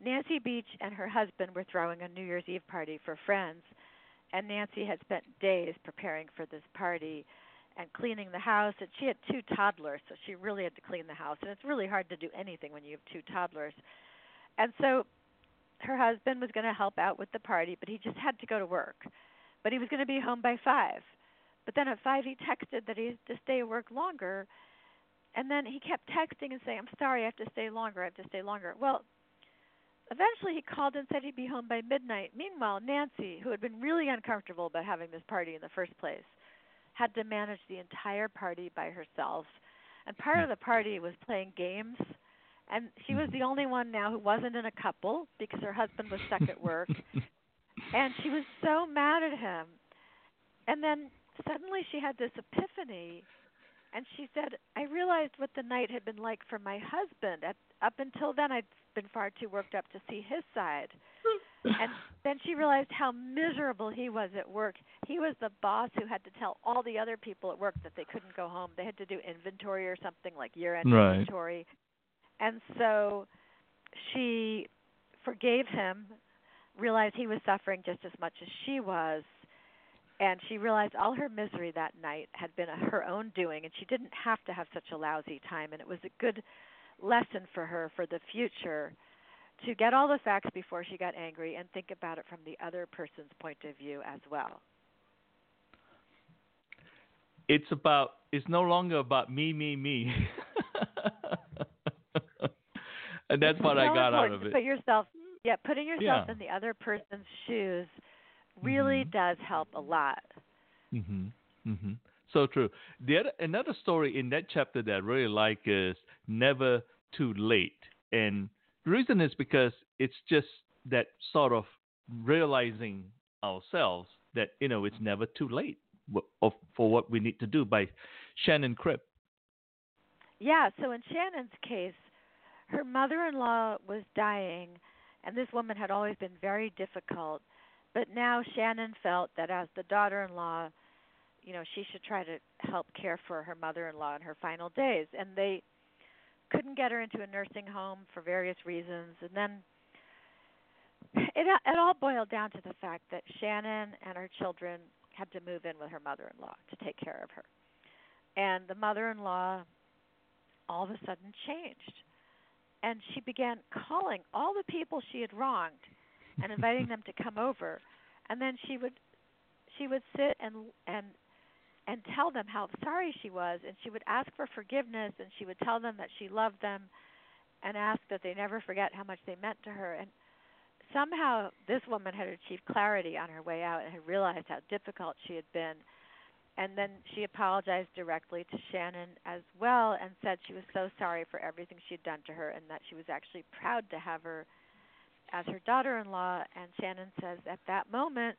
Nancy Beach and her husband were throwing a New Year's Eve party for friends, and Nancy had spent days preparing for this party and cleaning the house. And she had two toddlers, so she really had to clean the house. And it's really hard to do anything when you have two toddlers. And so her husband was going to help out with the party, but he just had to go to work. But he was going to be home by five. But then at five, he texted that he had to stay work longer. And then he kept texting and saying, "I'm sorry, I have to stay longer. I have to stay longer." Well, eventually he called and said he'd be home by midnight. Meanwhile, Nancy, who had been really uncomfortable about having this party in the first place, had to manage the entire party by herself. And part hmm. of the party was playing games. And she was hmm. the only one now who wasn't in a couple because her husband was stuck at work. [laughs] and she was so mad at him. And then suddenly she had this epiphany and she said, I realized what the night had been like for my husband. At, up until then, I'd been far too worked up to see his side and then she realized how miserable he was at work. He was the boss who had to tell all the other people at work that they couldn't go home. They had to do inventory or something like year-end right. inventory. And so she forgave him, realized he was suffering just as much as she was, and she realized all her misery that night had been her own doing and she didn't have to have such a lousy time and it was a good lesson for her for the future to get all the facts before she got angry and think about it from the other person's point of view as well. It's about it's no longer about me, me, me. [laughs] and that's it's what so I got out of it. Put yourself yeah, putting yourself yeah. in the other person's shoes really mm-hmm. does help a lot. Mhm. Mhm. So true. The other, another story in that chapter that I really like is never too late. And reason is because it's just that sort of realizing ourselves that you know it's never too late for what we need to do by Shannon Cribb. Yeah, so in Shannon's case, her mother-in-law was dying, and this woman had always been very difficult. But now Shannon felt that as the daughter-in-law, you know, she should try to help care for her mother-in-law in her final days, and they couldn't get her into a nursing home for various reasons, and then it it all boiled down to the fact that Shannon and her children had to move in with her mother-in-law to take care of her, and the mother-in-law all of a sudden changed, and she began calling all the people she had wronged and inviting [laughs] them to come over, and then she would she would sit and and and tell them how sorry she was and she would ask for forgiveness and she would tell them that she loved them and ask that they never forget how much they meant to her. And somehow this woman had achieved clarity on her way out and had realized how difficult she had been. And then she apologized directly to Shannon as well and said she was so sorry for everything she'd done to her and that she was actually proud to have her as her daughter-in-law. And Shannon says at that moment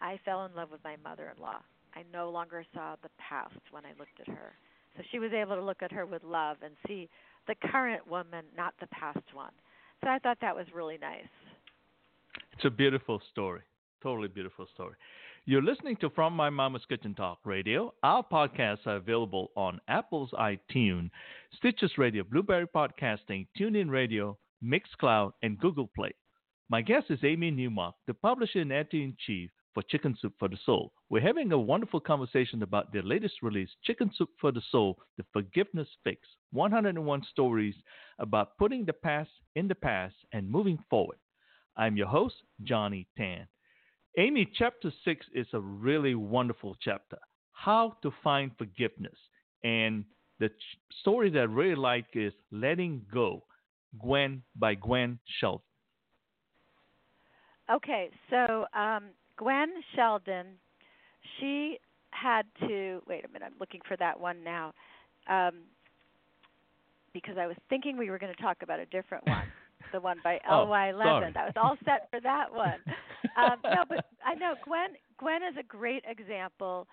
I fell in love with my mother-in-law I no longer saw the past when I looked at her. So she was able to look at her with love and see the current woman, not the past one. So I thought that was really nice. It's a beautiful story. Totally beautiful story. You're listening to From My Mama's Kitchen Talk Radio. Our podcasts are available on Apple's iTunes, Stitcher Radio, Blubrry Podcasting, TuneIn Radio, Mixcloud, and Google Play. My guest is Amy Newmark, the publisher and editor in chief for Chicken Soup for the Soul. We're having a wonderful conversation about their latest release, Chicken Soup for the Soul The Forgiveness Fix 101 Stories about putting the past in the past and moving forward. I'm your host, Johnny Tan. Amy, chapter six is a really wonderful chapter. How to find forgiveness. And the ch- story that I really like is Letting Go, Gwen by Gwen Shelton. Okay, so um, Gwen Sheldon, she had to wait a minute. I'm looking for that one now, um, because I was thinking we were going to talk about a different one, [laughs] the one by Oh, L. Y. Levin. I was all set for that one. [laughs] um, no, but I know Gwen. Gwen is a great example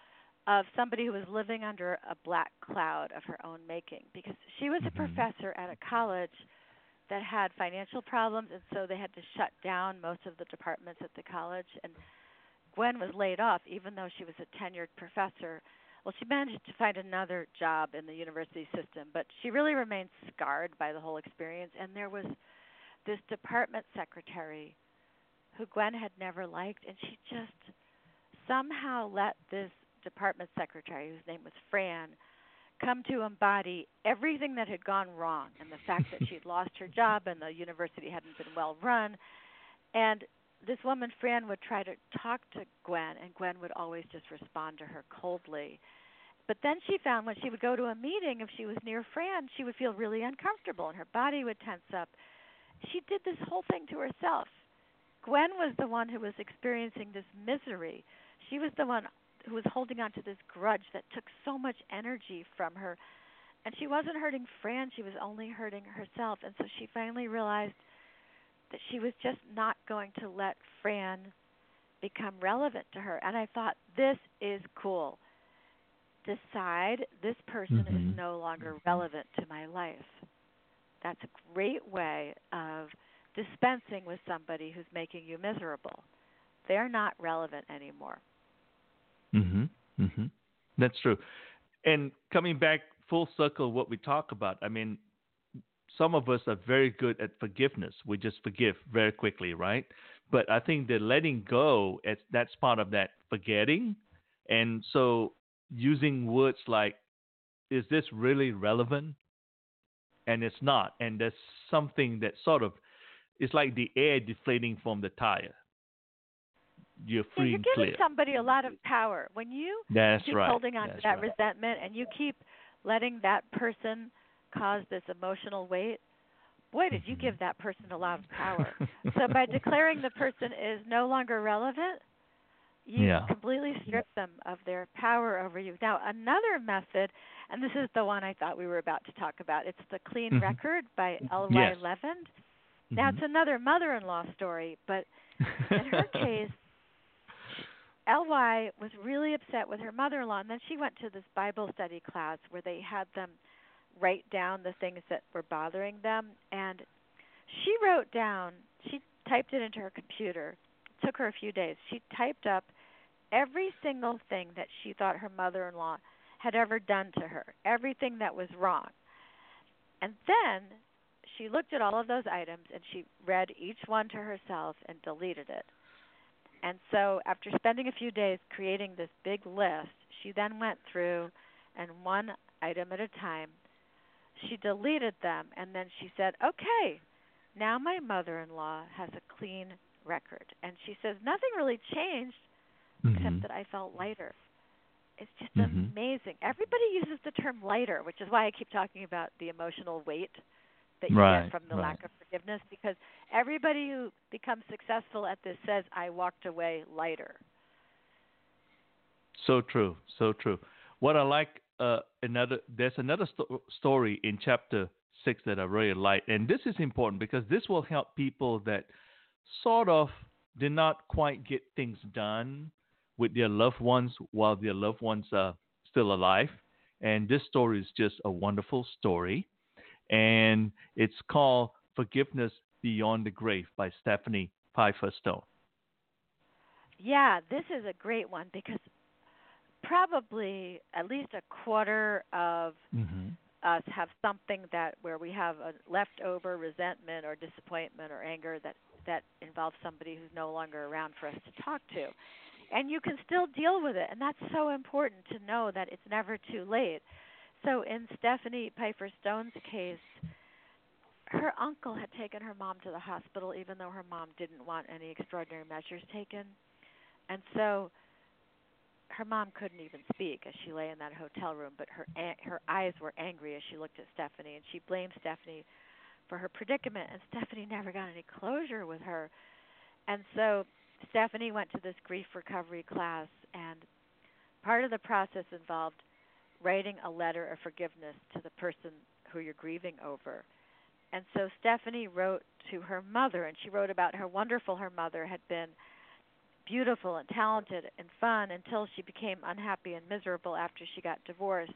of somebody who was living under a black cloud of her own making because she was a Mhm. professor at a college that had financial problems and so they had to shut down most of the departments at the college and Gwen was laid off even though she was a tenured professor. Well, she managed to find another job in the university system, but she really remained scarred by the whole experience and there was this department secretary who Gwen had never liked and she just somehow let this department secretary whose name was Fran come to embody everything that had gone wrong and the fact that [laughs] she'd lost her job and the university hadn't been well run and this woman Fran would try to talk to Gwen and Gwen would always just respond to her coldly. But then she found when she would go to a meeting if she was near Fran she would feel really uncomfortable and her body would tense up. She did this whole thing to herself. Gwen was the one who was experiencing this misery. She was the one who was holding on to this grudge that took so much energy from her. And she wasn't hurting Fran she was only hurting herself. And so she finally realized that she was just not going to let Fran become relevant to her and I thought this is cool decide this person Mhm. is no longer relevant to my life that's a great way of dispensing with somebody who's making you miserable they're not relevant anymore Mm-hmm. Mm-hmm. That's true. And coming back full circle, what we talk about, I mean, some of us are very good at forgiveness. We just forgive very quickly, right? But I think the letting go, that's part of that forgetting. And so using words like, is this really relevant? And it's not. And there's something that sort of, it's like the air deflating from the tire. You're free you're giving clear. somebody a lot of power when you That's keep right. holding on to that right. resentment and you keep letting that person cause this emotional weight. Boy, did you give that person a lot of power. [laughs] so by declaring the person is no longer relevant, you Yeah. completely strip them of their power over you. Now, another method, and this is the one I thought we were about to talk about. It's the Clean Mhm. Record by L. Y. Yes. Levin. Now, Mhm. it's another mother-in-law story, but in her [laughs] case, Ly was really upset with her mother-in-law, and then she went to this Bible study class where they had them write down the things that were bothering them, and she wrote down. She typed it into her computer. It took her a few days. She typed up every single thing that she thought her mother-in-law had ever done to her, everything that was wrong, and then she looked at all of those items and she read each one to herself and deleted it. And so, after spending a few days creating this big list, she then went through and one item at a time, she deleted them and then she said, Okay, now my mother in law has a clean record. And she says, Nothing really changed except Mhm. that I felt lighter. It's just Mhm. amazing. Everybody uses the term lighter, which is why I keep talking about the emotional weight that you Right, get from the right. lack of forgiveness because everybody who becomes successful at this says I walked away lighter. So true, so true. What I like, uh, another there's another sto- story in chapter six that I really like, and this is important because this will help people that sort of did not quite get things done with their loved ones while their loved ones are still alive. And this story is just a wonderful story, and it's called "Forgiveness Beyond the Grave" by Stephanie Pfeiffer Stone. Yeah, this is a great one because probably at least a quarter of Mm-hmm. us have something that where we have a leftover resentment or disappointment or anger that that involves somebody who's no longer around for us to talk to. And you can still deal with it and that's so important to know that it's never too late. So in Stephanie Piper Stone's case, her uncle had taken her mom to the hospital even though her mom didn't want any extraordinary measures taken. And so her mom couldn't even speak as she lay in that hotel room, but her her eyes were angry as she looked at Stephanie, and she blamed Stephanie for her predicament. And Stephanie never got any closure with her, and so Stephanie went to this grief recovery class, and part of the process involved writing a letter of forgiveness to the person who you're grieving over. And so Stephanie wrote to her mother, and she wrote about how wonderful her mother had been beautiful and talented and fun until she became unhappy and miserable after she got divorced.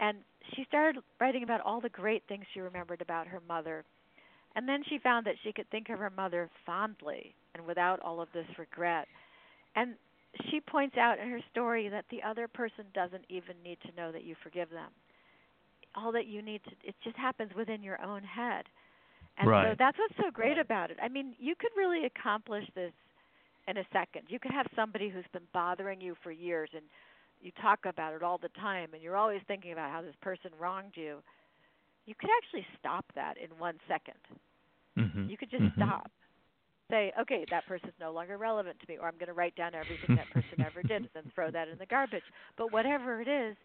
And she started writing about all the great things she remembered about her mother. And then she found that she could think of her mother fondly and without all of this regret. And she points out in her story that the other person doesn't even need to know that you forgive them. All that you need to it just happens within your own head. And so that's what's so great about it. I mean, you could really accomplish this in a second. You could have somebody who's been bothering you for years and you talk about it all the time and you're always thinking about how this person wronged you. You could actually stop that in one second. Mm-hmm. You could just Mhm. stop. Say, okay, that person's no longer relevant to me, or I'm going to write down everything that person ever did and then throw that in the garbage. But whatever it is,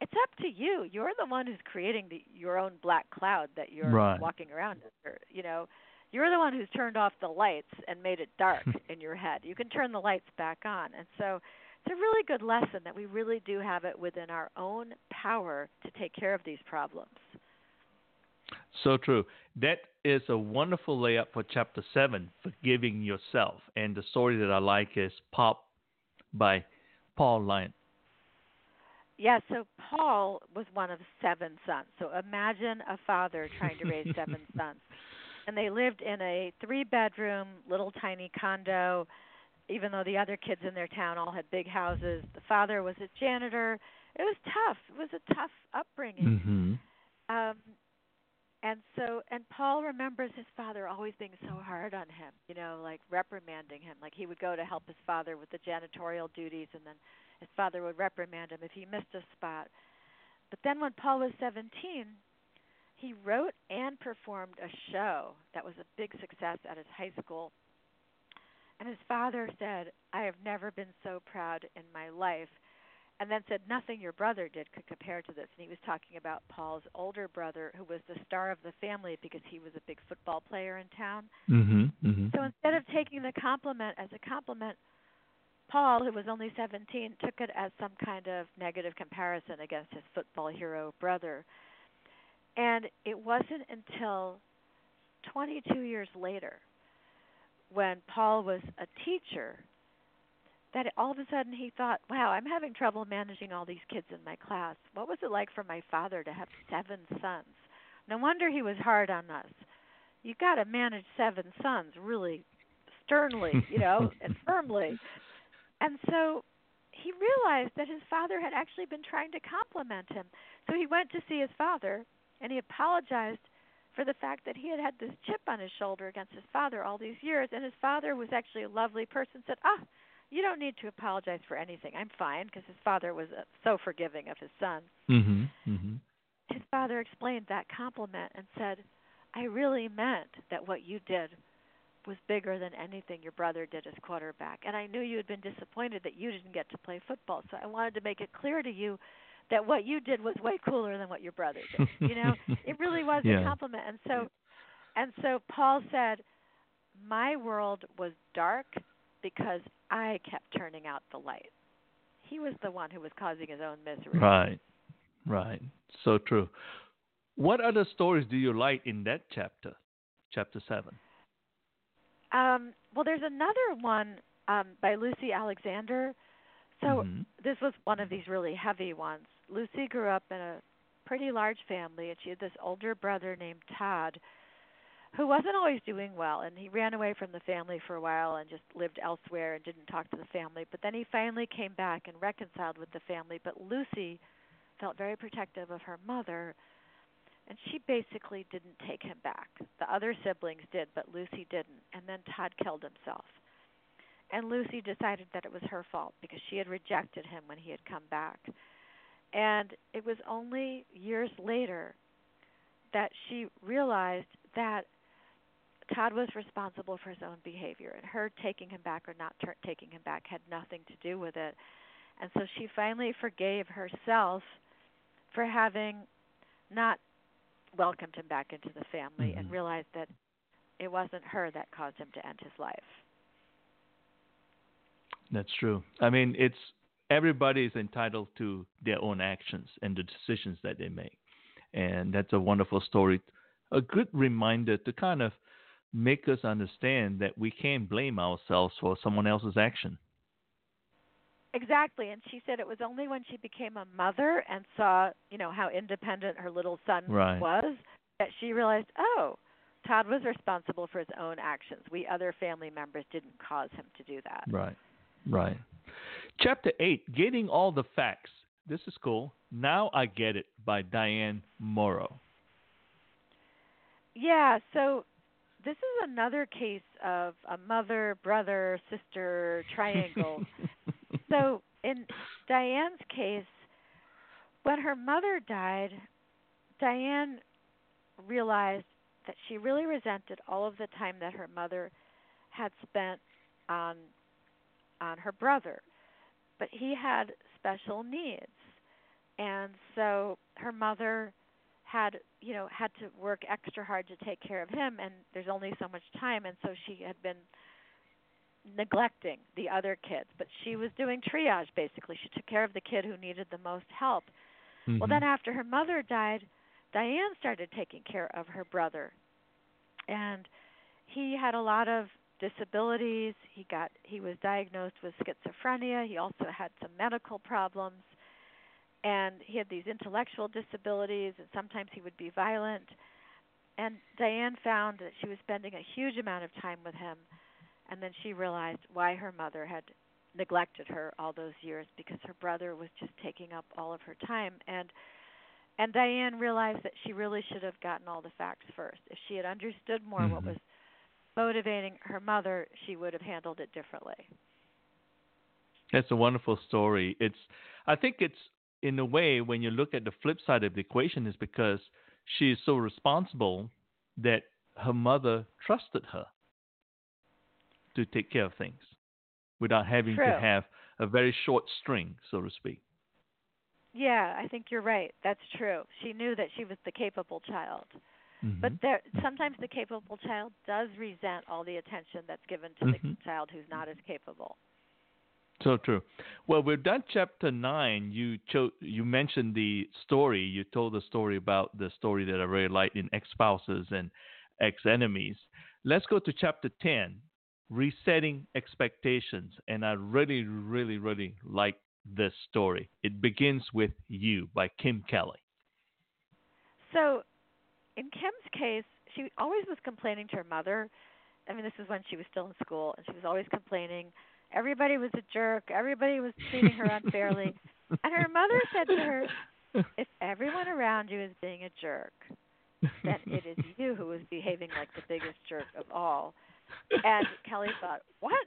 it's up to you. You're the one who's creating the, your own black cloud that you're Right. walking around under. You know, you're the one who's turned off the lights and made it dark [laughs] in your head. You can turn the lights back on, and so it's a really good lesson that we really do have it within our own power to take care of these problems. So true. That is a wonderful layup for chapter seven, forgiving yourself. And the story that I like is Pop by Paul Lyon. Yeah, so Paul was one of seven sons. So imagine a father trying to raise seven [laughs] sons. And they lived in a three bedroom, little tiny condo, even though the other kids in their town all had big houses. The father was a janitor. It was tough. It was a tough upbringing. Mm-hmm. Um and so and Paul remembers his father always being so hard on him, you know, like reprimanding him. Like he would go to help his father with the janitorial duties and then his father would reprimand him if he missed a spot. But then when Paul was 17, he wrote and performed a show that was a big success at his high school. And his father said, I have never been so proud in my life. And then said, Nothing your brother did could compare to this. And he was talking about Paul's older brother, who was the star of the family because he was a big football player in town. Mm-hmm. Mm-hmm. So instead of taking the compliment as a compliment, Paul, who was only 17, took it as some kind of negative comparison against his football hero brother. And it wasn't until 22 years later, when Paul was a teacher, that all of a sudden he thought, wow, I'm having trouble managing all these kids in my class. What was it like for my father to have seven sons? No wonder he was hard on us. You got to manage seven sons really sternly, you know, [laughs] and firmly. And so he realized that his father had actually been trying to compliment him. So he went to see his father and he apologized for the fact that he had had this chip on his shoulder against his father all these years and his father was actually a lovely person said, "Ah, you don't need to apologize for anything. I'm fine," because his father was uh, so forgiving of his son. Mm-hmm. Mm-hmm. His father explained that compliment and said, "I really meant that what you did was bigger than anything your brother did as quarterback. And I knew you had been disappointed that you didn't get to play football. So I wanted to make it clear to you that what you did was way cooler than what your brother did. you know, [laughs] it really was Yeah. a compliment. And so and so Paul said, "My world was dark because I kept turning out the light." He was the one who was causing his own misery. Right. Right. So true. What other stories do you like in that chapter? Chapter seven. Um, well, there's another one um, by Lucy Alexander. So Mhm. this was one of these really heavy ones. Lucy grew up in a pretty large family, and she had this older brother named Todd, who wasn't always doing well and he ran away from the family for a while and just lived elsewhere and didn't talk to the family. But then he finally came back and reconciled with the family but Lucy felt very protective of her mother and she basically didn't take him back. The other siblings did but Lucy didn't and then Todd killed himself. And Lucy decided that it was her fault because she had rejected him when he had come back and it was only years later that she realized that Todd was responsible for his own behavior, and her taking him back or not ter- taking him back had nothing to do with it. And so she finally forgave herself for having not welcomed him back into the family mm-hmm. and realized that it wasn't her that caused him to end his life. That's true. I mean, it's everybody is entitled to their own actions and the decisions that they make. And that's a wonderful story, a good reminder to kind of make us understand that we can't blame ourselves for someone else's action. Exactly, and she said it was only when she became a mother and saw, you know, how independent her little son right. was that she realized, oh, Todd was responsible for his own actions. We other family members didn't cause him to do that. Right. Right. Chapter 8, Getting All the Facts. This is cool. Now I Get It by Diane Morrow. Yeah, so this is another case of a mother, brother, sister triangle. [laughs] so in Diane's case, when her mother died, Diane realized that she really resented all of the time that her mother had spent on on her brother. But he had special needs. And so her mother had you know had to work extra hard to take care of him and there's only so much time and so she had been neglecting the other kids but she was doing triage basically she took care of the kid who needed the most help mm-hmm. well then after her mother died diane started taking care of her brother and he had a lot of disabilities. He got he was diagnosed with schizophrenia. He also had some medical problems. And he had these intellectual disabilities and sometimes he would be violent. And Diane found that she was spending a huge amount of time with him. And then she realized why her mother had neglected her all those years because her brother was just taking up all of her time. And and Diane realized that she really should have gotten all the facts first. If she had understood more mm-hmm. what was motivating her mother she would have handled it differently that's a wonderful story it's i think it's in a way, when you look at the flip side of the equation, is because she is so responsible that her mother trusted her to take care of things without having True. to have a very short string, so to speak. Yeah, I think you're right. That's true. She knew that she was the capable child. Mm-hmm. But there sometimes the capable child does resent all the attention that's given to mm-hmm. the child who's not as capable. So true. Well, we've done chapter nine. You cho- you mentioned the story. You told the story about the story that I really liked in ex spouses and ex enemies. Let's go to chapter ten, resetting expectations. And I really, really, really like this story. It begins with you by Kim Kelly. So, in Kim's case, she always was complaining to her mother. I mean, this is when she was still in school, and she was always complaining Everybody was a jerk. Everybody was treating her unfairly. and her mother said to her, If everyone around you is being a jerk, then it is you who is behaving like the biggest jerk of all. And Kelly thought, What?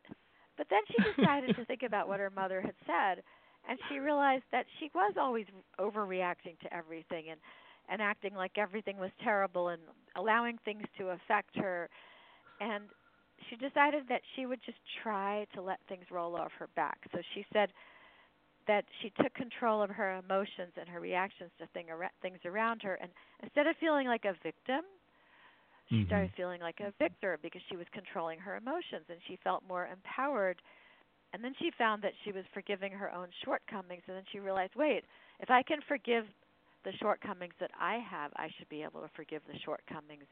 But then she decided to think about what her mother had said, and she realized that she was always overreacting to everything and and acting like everything was terrible and allowing things to affect her. And she decided that she would just try to let things roll off her back. So she said that she took control of her emotions and her reactions to thing, things around her, and instead of feeling like a victim, she mm-hmm. started feeling like a victor because she was controlling her emotions and she felt more empowered. And then she found that she was forgiving her own shortcomings, and then she realized, wait, if I can forgive the shortcomings that I have, I should be able to forgive the shortcomings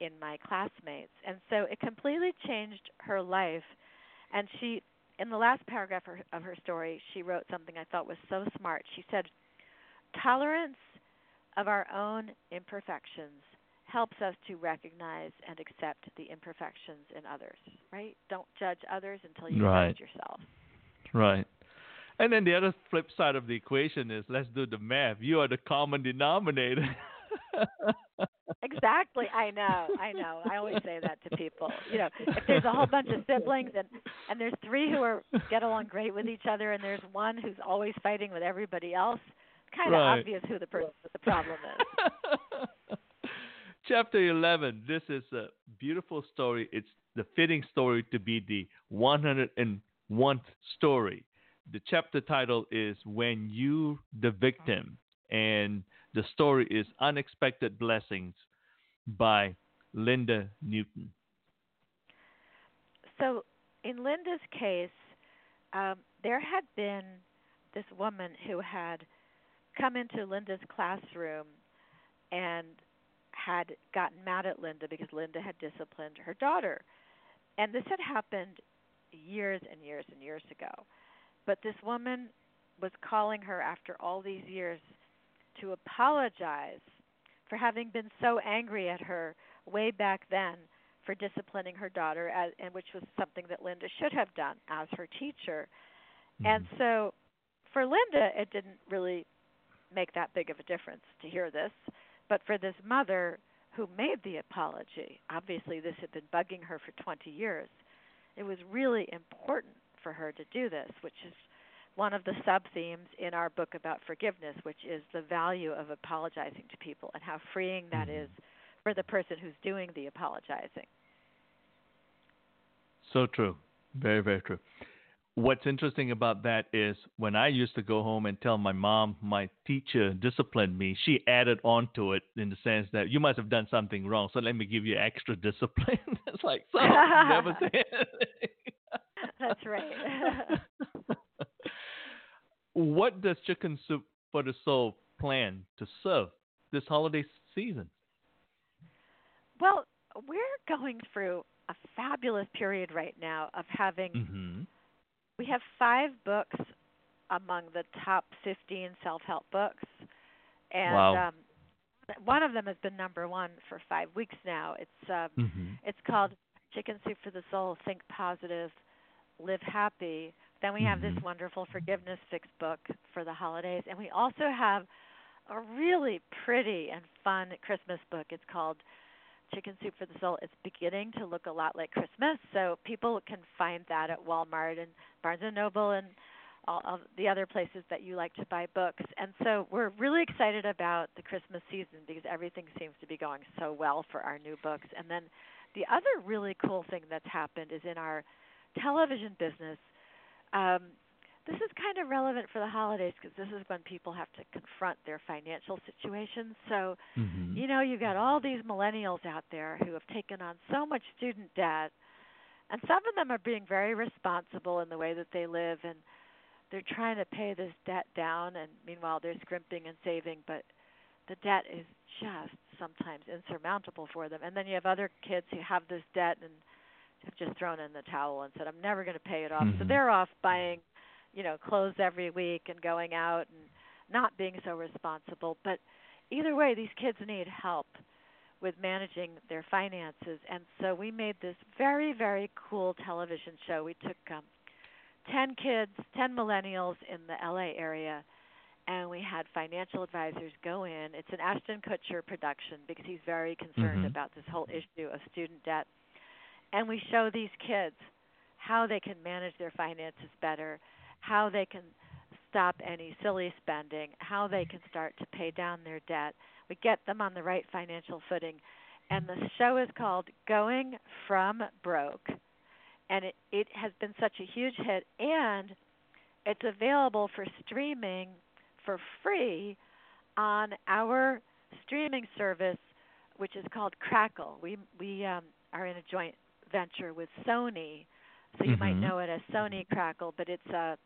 in my classmates. And so it completely changed her life. And she, in the last paragraph of her, of her story, she wrote something I thought was so smart. She said, Tolerance of our own imperfections helps us to recognize and accept the imperfections in others, right? Don't judge others until you right. judge yourself. Right. And then the other flip side of the equation is let's do the math. You are the common denominator. [laughs] exactly. I know. I know. I always say that to people. You know, if there's a whole bunch of siblings and and there's three who are get along great with each other and there's one who's always fighting with everybody else, it's kind of right. obvious who the person with the problem is. [laughs] Chapter 11. This is a beautiful story. It's the fitting story to be the 101th story the chapter title is When You the Victim, and the story is Unexpected Blessings by Linda Newton. So, in Linda's case, um, there had been this woman who had come into Linda's classroom and had gotten mad at Linda because Linda had disciplined her daughter. And this had happened years and years and years ago. But this woman was calling her after all these years to apologize for having been so angry at her way back then for disciplining her daughter, as, and which was something that Linda should have done as her teacher. Mm-hmm. And so, for Linda, it didn't really make that big of a difference to hear this, but for this mother who made the apology, obviously this had been bugging her for 20 years. It was really important for her to do this, which is one of the sub themes in our book about forgiveness, which is the value of apologizing to people and how freeing that mm-hmm. is for the person who's doing the apologizing. So true. Very, very true. What's interesting about that is when I used to go home and tell my mom my teacher disciplined me, she added on to it in the sense that you must have done something wrong, so let me give you extra discipline. [laughs] it's like, so never [laughs] say anything. [laughs] That's right. what does Chicken Soup for the Soul plan to serve this holiday season? Well, we're going through a fabulous period right now of having. Mm-hmm. We have five books among the top 15 self-help books, and wow. um, one of them has been number one for five weeks now. It's um, mm-hmm. it's called Chicken Soup for the Soul: Think Positive, Live Happy. Then we have mm-hmm. this wonderful Forgiveness Fix book for the holidays, and we also have a really pretty and fun Christmas book. It's called Chicken Soup for the Soul. It's beginning to look a lot like Christmas, so people can find that at Walmart and Barnes and Noble and all of the other places that you like to buy books. And so we're really excited about the Christmas season because everything seems to be going so well for our new books. And then the other really cool thing that's happened is in our television business, um, this is kind of relevant for the holidays because this is when people have to confront their financial situations. So, mm-hmm. you know, you've got all these millennials out there who have taken on so much student debt, and some of them are being very responsible in the way that they live, and they're trying to pay this debt down, and meanwhile they're scrimping and saving, but the debt is just sometimes insurmountable for them. And then you have other kids who have this debt and have just thrown in the towel and said, "I'm never going to pay it off." Mm-hmm. So they're off buying, you know, clothes every week and going out and not being so responsible. But either way, these kids need help with managing their finances, and so we made this very, very cool television show. We took um, ten kids, ten millennials in the LA area. And we had financial advisors go in. It's an Ashton Kutcher production because he's very concerned mm-hmm. about this whole issue of student debt and we show these kids how they can manage their finances better, how they can stop any silly spending, how they can start to pay down their debt. We get them on the right financial footing. And the show is called Going From Broke. And it, it has been such a huge hit. And it's available for streaming for free on our streaming service, which is called Crackle. We, we um, are in a joint venture with Sony. So you mm-hmm. might know it as Sony Crackle, but it's a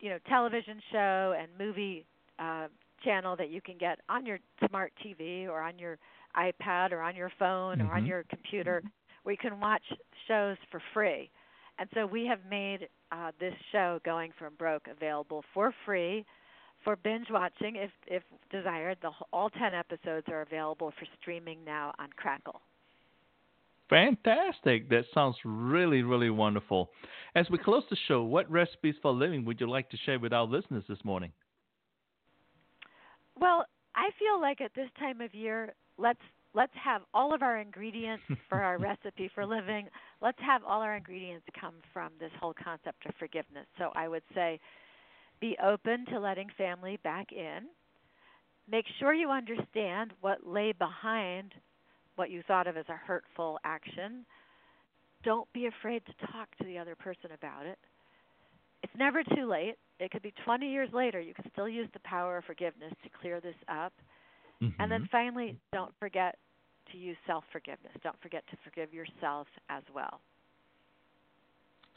you know television show and movie uh, channel that you can get on your smart TV or on your iPad or on your phone mm-hmm. or on your computer, where you can watch shows for free. And so we have made uh, this show, Going from Broke, available for free for binge watching if if desired. The all 10 episodes are available for streaming now on Crackle. Fantastic. That sounds really, really wonderful. As we close the show, what recipes for living would you like to share with our listeners this morning? Well, I feel like at this time of year, let's let's have all of our ingredients [laughs] for our recipe for living. Let's have all our ingredients come from this whole concept of forgiveness. So I would say be open to letting family back in. Make sure you understand what lay behind what you thought of as a hurtful action. Don't be afraid to talk to the other person about it. It's never too late. It could be 20 years later. You can still use the power of forgiveness to clear this up. Mm-hmm. And then finally, don't forget to use self forgiveness. Don't forget to forgive yourself as well.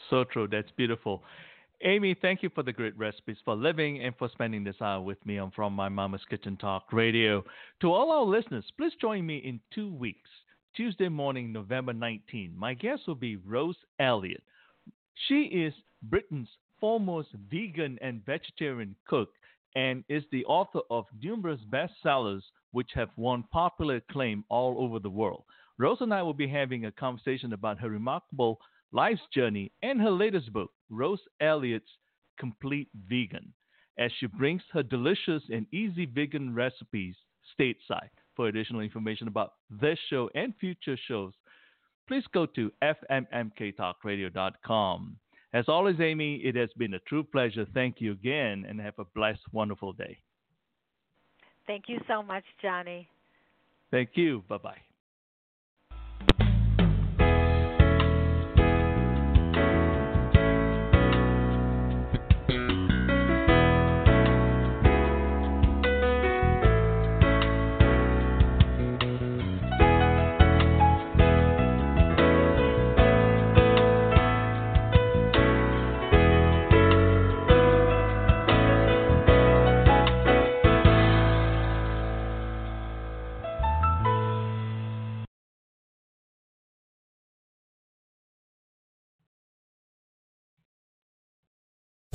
So true. That's beautiful. Amy, thank you for the great recipes for living and for spending this hour with me on From My Mama's Kitchen Talk Radio. To all our listeners, please join me in two weeks, Tuesday morning, November 19. My guest will be Rose Elliott. She is Britain's foremost vegan and vegetarian cook and is the author of numerous bestsellers which have won popular acclaim all over the world. Rose and I will be having a conversation about her remarkable life's journey and her latest book, Rose Elliott's Complete Vegan, as she brings her delicious and easy vegan recipes stateside. For additional information about this show and future shows, please go to fmmktalkradio.com. As always, Amy, it has been a true pleasure. Thank you again and have a blessed, wonderful day. Thank you so much, Johnny. Thank you. Bye bye.